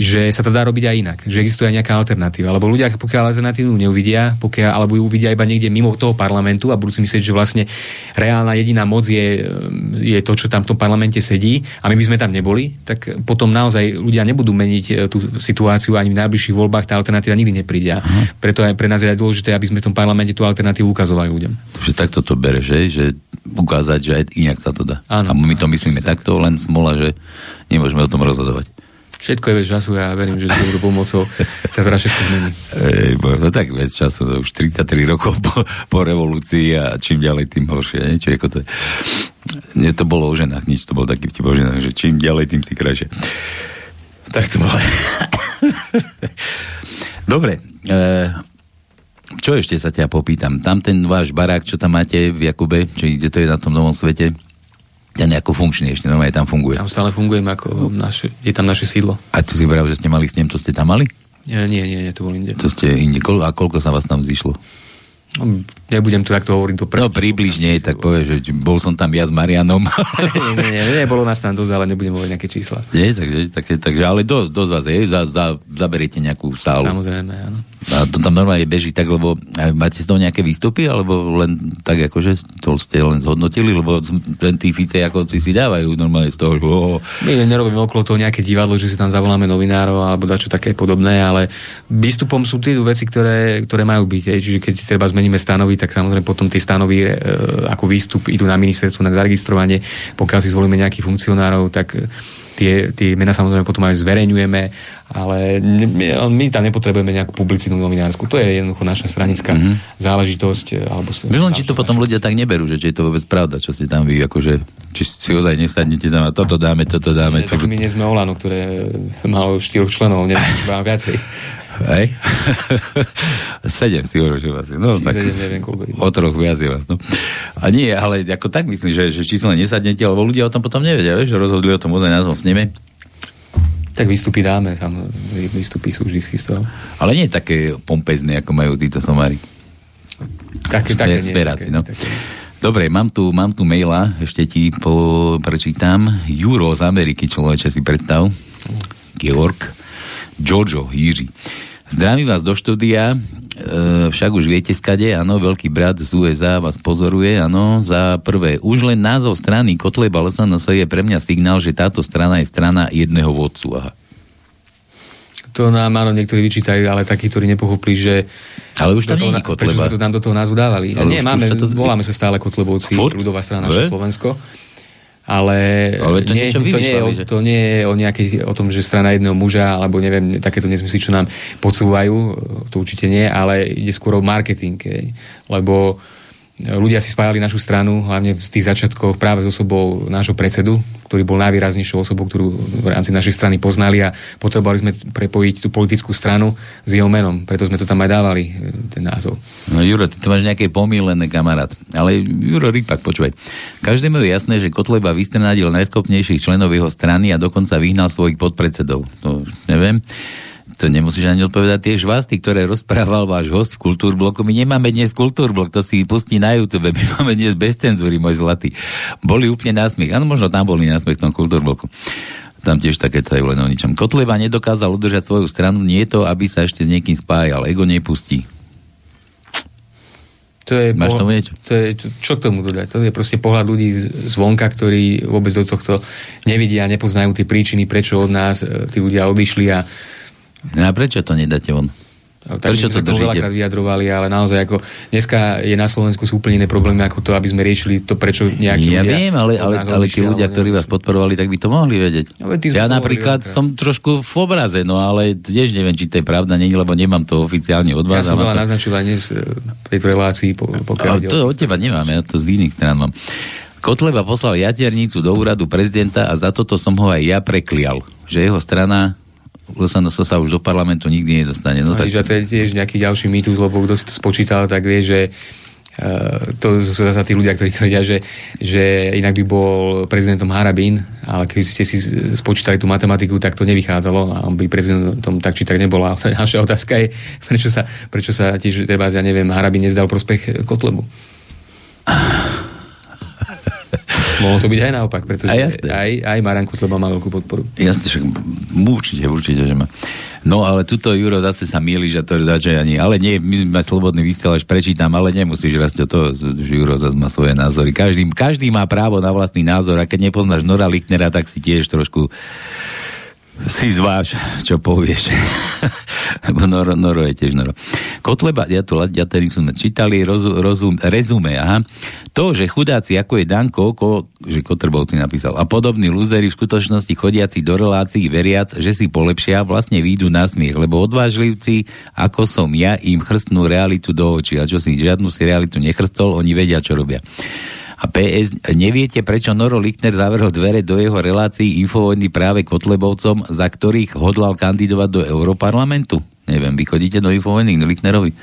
že sa to dá robiť aj inak, že existuje aj nejaká alternatíva. Lebo ľudia, pokiaľ alternatívu neuvidia, pokiaľ, alebo ju uvidia iba niekde mimo toho parlamentu a budú si myslieť, že vlastne reálna jediná moc je, je to, čo tam v tom parlamente sedí a my by sme tam neboli, tak potom naozaj ľudia nebudú meniť e, tú situáciu ani v najbližších voľbách, tá alternatíva nikdy nepríde. A Preto aj pre nás je aj dôležité, aby sme v tom parlamente tú alternatívu ukazovali ľuďom. že takto to bere, že, že ukázať, že aj inak sa to dá. Áno. a my to myslíme takto, len smola, že nemôžeme o tom rozhodovať. Všetko je vec času ja verím, že s dobrou pomocou sa teraz všetko zmení. Ej, bo, no tak vec času, to už 33 rokov po, po revolúcii a čím ďalej, tým horšie. Nie? Čo, ako to. Nie, to bolo o ženách, nič, to bol taký vtip o ženách, že čím ďalej, tým si krajšie. Tak to bolo. Dobre, e, čo ešte sa ťa popýtam? Tam ten váš barák, čo tam máte v Jakube, či kde to je na tom novom svete, ten ako funkčný ešte, normálne tam funguje. Tam stále fungujeme ako naše, je tam naše sídlo. A tu si vravel, že ste mali s ním, to ste tam mali? Nie, nie, nie, to bol inde. To ste inde, a koľko sa vás tam zišlo? No, Nebudem tu takto hovoriť do No približne, tak povieš, že bol som tam ja s Marianom. nie, nie, nie, nie, bolo nás tam dosť, ale nebudem hovoriť nejaké čísla. Nie, takže, takže, takže ale dosť, dosť vás je, za, za, zaberiete nejakú sálu. Samozrejme, áno. A to tam normálne beží tak, lebo máte z toho nejaké výstupy, alebo len tak akože to ste len zhodnotili, lebo ten tí Fice ako si dávajú normálne z toho, že oh. My nerobíme okolo toho nejaké divadlo, že si tam zavoláme novinárov alebo dačo také podobné, ale výstupom sú tie veci, ktoré, ktoré majú byť. Čiže keď treba zmeníme stanovy, tak samozrejme potom tie stanovy e, ako výstup idú na ministerstvo na zaregistrovanie. Pokiaľ si zvolíme nejakých funkcionárov, tak tie, tie mená samozrejme potom aj zverejňujeme, ale my, my tam nepotrebujeme nejakú publicitu novinárskú. To je jednoducho naša stranická mm-hmm. záležitosť. E, alebo len či to potom ľudia tak neberú, že či je to vôbec pravda, čo si tam vy, akože, či si ozaj nesadnete tam a toto dáme, toto dáme. Nie, tak my nie sme Olano, ktoré malo štyroch členov, neviem, viacej. Hej? Sedem si hovoril, je. No, tak neviem, o troch viac je vás. No. A nie, ale ako tak myslím, že, že číslo nesadnete, lebo ľudia o tom potom nevedia, vieš, že rozhodli o tom ozaj na tom sneme. Tak výstupy dáme, tam výstupy sú vždy z toho. Ale nie také pompezné, ako majú títo somári. Také, také, nie, také, no. také. Dobre, mám tu, mám tu maila, ešte ti po, prečítam. Juro z Ameriky, človeče si predstav. Georg. Jojo, Jiří. Zdravím vás do štúdia, e, však už viete skade, áno, veľký brat z USA vás pozoruje, áno, za prvé, už len názov strany Kotleba LSNS je pre mňa signál, že táto strana je strana jedného vodcu, aha. To nám áno niektorí vyčítajú, ale takí, ktorí nepochopili, že... Ale už to nie je Kotleba. Prečo to nám do toho názvu dávali? Ale nie, už, máme, už to... voláme sa stále Kotlebovci, ľudová strana naše Slovensko ale, ale to, nie, to, nie je o, to nie je o, nejakej, o tom, že strana jedného muža, alebo neviem, takéto nezmysly, čo nám podsúvajú, to určite nie, ale ide skôr o marketing, lebo ľudia si spájali našu stranu, hlavne v tých začiatkoch práve s osobou nášho predsedu, ktorý bol najvýraznejšou osobou, ktorú v rámci našej strany poznali a potrebovali sme prepojiť tú politickú stranu s jeho menom. Preto sme to tam aj dávali, e, ten názov. No Juro, ty to máš nejaké pomílené kamarát. Ale Juro Rypak, počúvaj. Každému je jasné, že Kotleba vystrenadil najskopnejších členov jeho strany a dokonca vyhnal svojich podpredsedov. To neviem to nemusíš ani odpovedať tie žvasty, ktoré rozprával váš host v Kultúrbloku. My nemáme dnes Kultúrblok, to si pustí na YouTube. My máme dnes bez cenzúry, môj zlatý. Boli úplne násmiech. Áno, možno tam boli násmiech v tom Kultúrbloku. Tam tiež také to je len o ničom. Kotleba nedokázal udržať svoju stranu, nie to, aby sa ešte s niekým spájal. Ego nepustí. To je Máš niečo? To je, čo k tomu dodať? To je proste pohľad ľudí zvonka, ktorí vôbec do tohto nevidia, nepoznajú tie príčiny, prečo od nás e, tí ľudia odišli a No a prečo to nedáte von? No, prečo to držíte? veľakrát vyjadrovali, ale naozaj ako dneska je na Slovensku sú úplne iné problémy ako to, aby sme riešili to, prečo nejakí Ja ľudia viem, ale, ale, ale tí ľudia, ktorí vás podporovali, tak by to mohli vedieť. No, ja napríklad som trošku v obraze, no ale tiež neviem, či to je pravda, nie, lebo nemám to oficiálne od vás. Ja som veľa to... naznačil aj dnes v tejto relácii. Po, pokiaľ to od teba nemám, ja to z iných strán mám. Kotleba poslal jaternicu do úradu prezidenta a za toto som ho aj ja preklial, že jeho strana SNS sa už do parlamentu nikdy nedostane. No, no tak... Že to je tiež nejaký ďalší mýtus, lebo kto si to spočítal, tak vie, že Uh, to sú zase tí ľudia, ktorí tvrdia, že, že inak by bol prezidentom Harabín, ale keď ste si spočítali tú matematiku, tak to nevychádzalo a on by prezidentom tak či tak nebola. A naša otázka je, prečo sa, prečo sa tiež, treba, ja neviem, Harabín nezdal prospech Kotlebu. Mohlo to byť aj naopak, pretože aj, aj Maran Kutleba má veľkú podporu. Jasne, však určite, určite, že má. No ale tuto Juro zase sa míli, že to začne ani, ale nie, my sme slobodný vysielač, prečítam, ale nemusíš raz to, že Juro zase má svoje názory. Každý, každý má právo na vlastný názor a keď nepoznáš Nora Lichtnera, tak si tiež trošku si zváš, čo povieš. Noro, Noro je tiež Noro. Kotleba, ja to ja tedy sme čítali, rozum, rozum, rezume, aha. To, že chudáci ako je Danko, ko, že Kotrbovci napísal, a podobní lúzeri v skutočnosti chodiaci do relácií veriac, že si polepšia, vlastne výjdu na smiech, lebo odvážlivci, ako som ja, im chrstnú realitu do očí. A čo si žiadnu si realitu nechrstol, oni vedia, čo robia. A PS, neviete, prečo Noro Lichtner zavrhol dvere do jeho relácií infovojny práve Kotlebovcom, za ktorých hodlal kandidovať do Európarlamentu? Neviem, vy chodíte do infovojny k Lichtnerovi?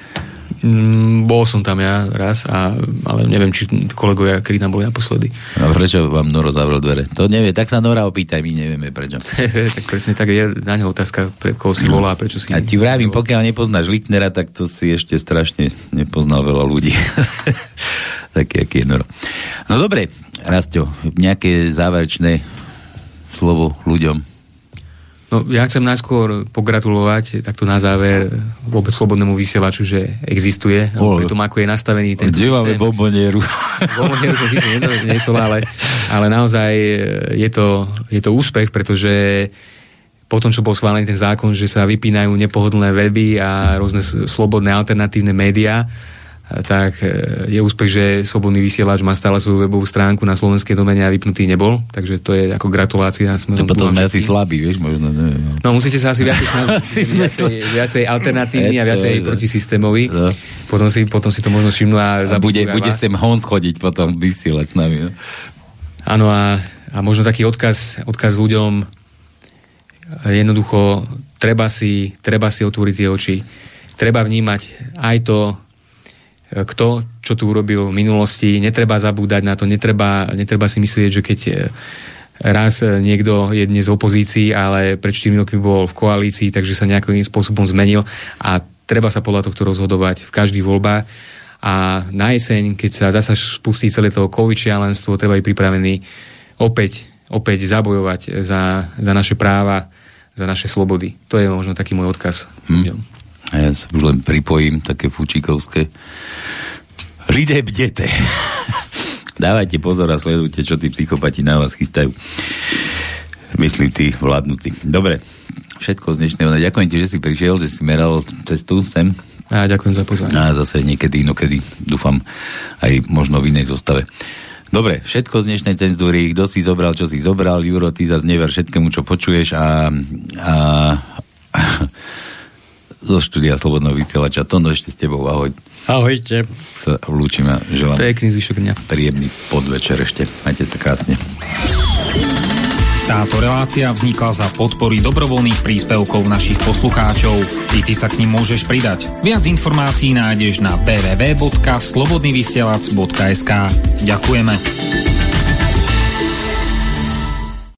Mm, bol som tam ja raz, a, ale neviem, či kolegovia, ktorí tam boli naposledy. A prečo vám Noro zavrel dvere? To nevie, tak sa Nora opýtaj, my nevieme prečo. tak presne tak je na ňo otázka, pre koho si volá, prečo si... A ti vravím, pokiaľ nepoznáš Littnera, tak to si ešte strašne nepoznal veľa ľudí. Taký, aký je Noro. No dobre, Rastio, nejaké záverečné slovo ľuďom. No, ja chcem najskôr pogratulovať takto na záver vôbec slobodnému vysielaču, že existuje, pri tom, ako je nastavený ten systém. bombonieru. bombonieru som síce nesol, ale, ale naozaj je to, je to úspech, pretože po tom, čo bol schválený ten zákon, že sa vypínajú nepohodlné weby a rôzne slobodné alternatívne médiá, tak e, je úspech, že Slobodný vysielač má stále svoju webovú stránku na slovenskej domene a vypnutý nebol, takže to je ako gratulácia. To potom sme asi slabí, vieš, možno. Neviem. No musíte sa asi viacej snažiť, viacej, viacej alternatívny a viacej protisystémový. No. Potom, si, potom si to možno všimnú a, a bude, bude sem hon schodiť potom vysielať s nami. No? Áno a, a možno taký odkaz, odkaz ľuďom jednoducho treba si, treba si otvoriť tie oči. Treba vnímať aj to, kto čo tu urobil v minulosti. Netreba zabúdať na to, netreba, netreba si myslieť, že keď e, raz niekto je dnes v opozícii, ale pred 4 rokmi bol v koalícii, takže sa nejakým spôsobom zmenil a treba sa podľa tohto rozhodovať v každých voľbách. A na jeseň, keď sa zasa spustí celé to COVID šialenstvo, treba byť pripravený opäť, opäť zabojovať za, za naše práva, za naše slobody. To je možno taký môj odkaz. Hmm. A ja sa už len pripojím, také fučíkovské. Lidé bdete. Dávajte pozor a sledujte, čo tí psychopati na vás chystajú. Myslím, tí vládnutí. Dobre, všetko z dnešného. Ďakujem ti, že si prišiel, že si meral cestu sem. A ďakujem za pozvanie. A zase niekedy, inokedy, dúfam, aj možno v inej zostave. Dobre, všetko z dnešnej cenzúry, kto si zobral, čo si zobral, Juro, ty zase never všetkému, čo počuješ a, a zo štúdia Slobodného vysielača. Tono ešte s tebou, ahoj. Ahojte. Sa vlúčim a želám Pekný zvyšok dňa. príjemný podvečer ešte. Majte sa krásne. Táto relácia vznikla za podpory dobrovoľných príspevkov našich poslucháčov. I ty sa k ním môžeš pridať. Viac informácií nájdeš na www.slobodnyvysielac.sk Ďakujeme.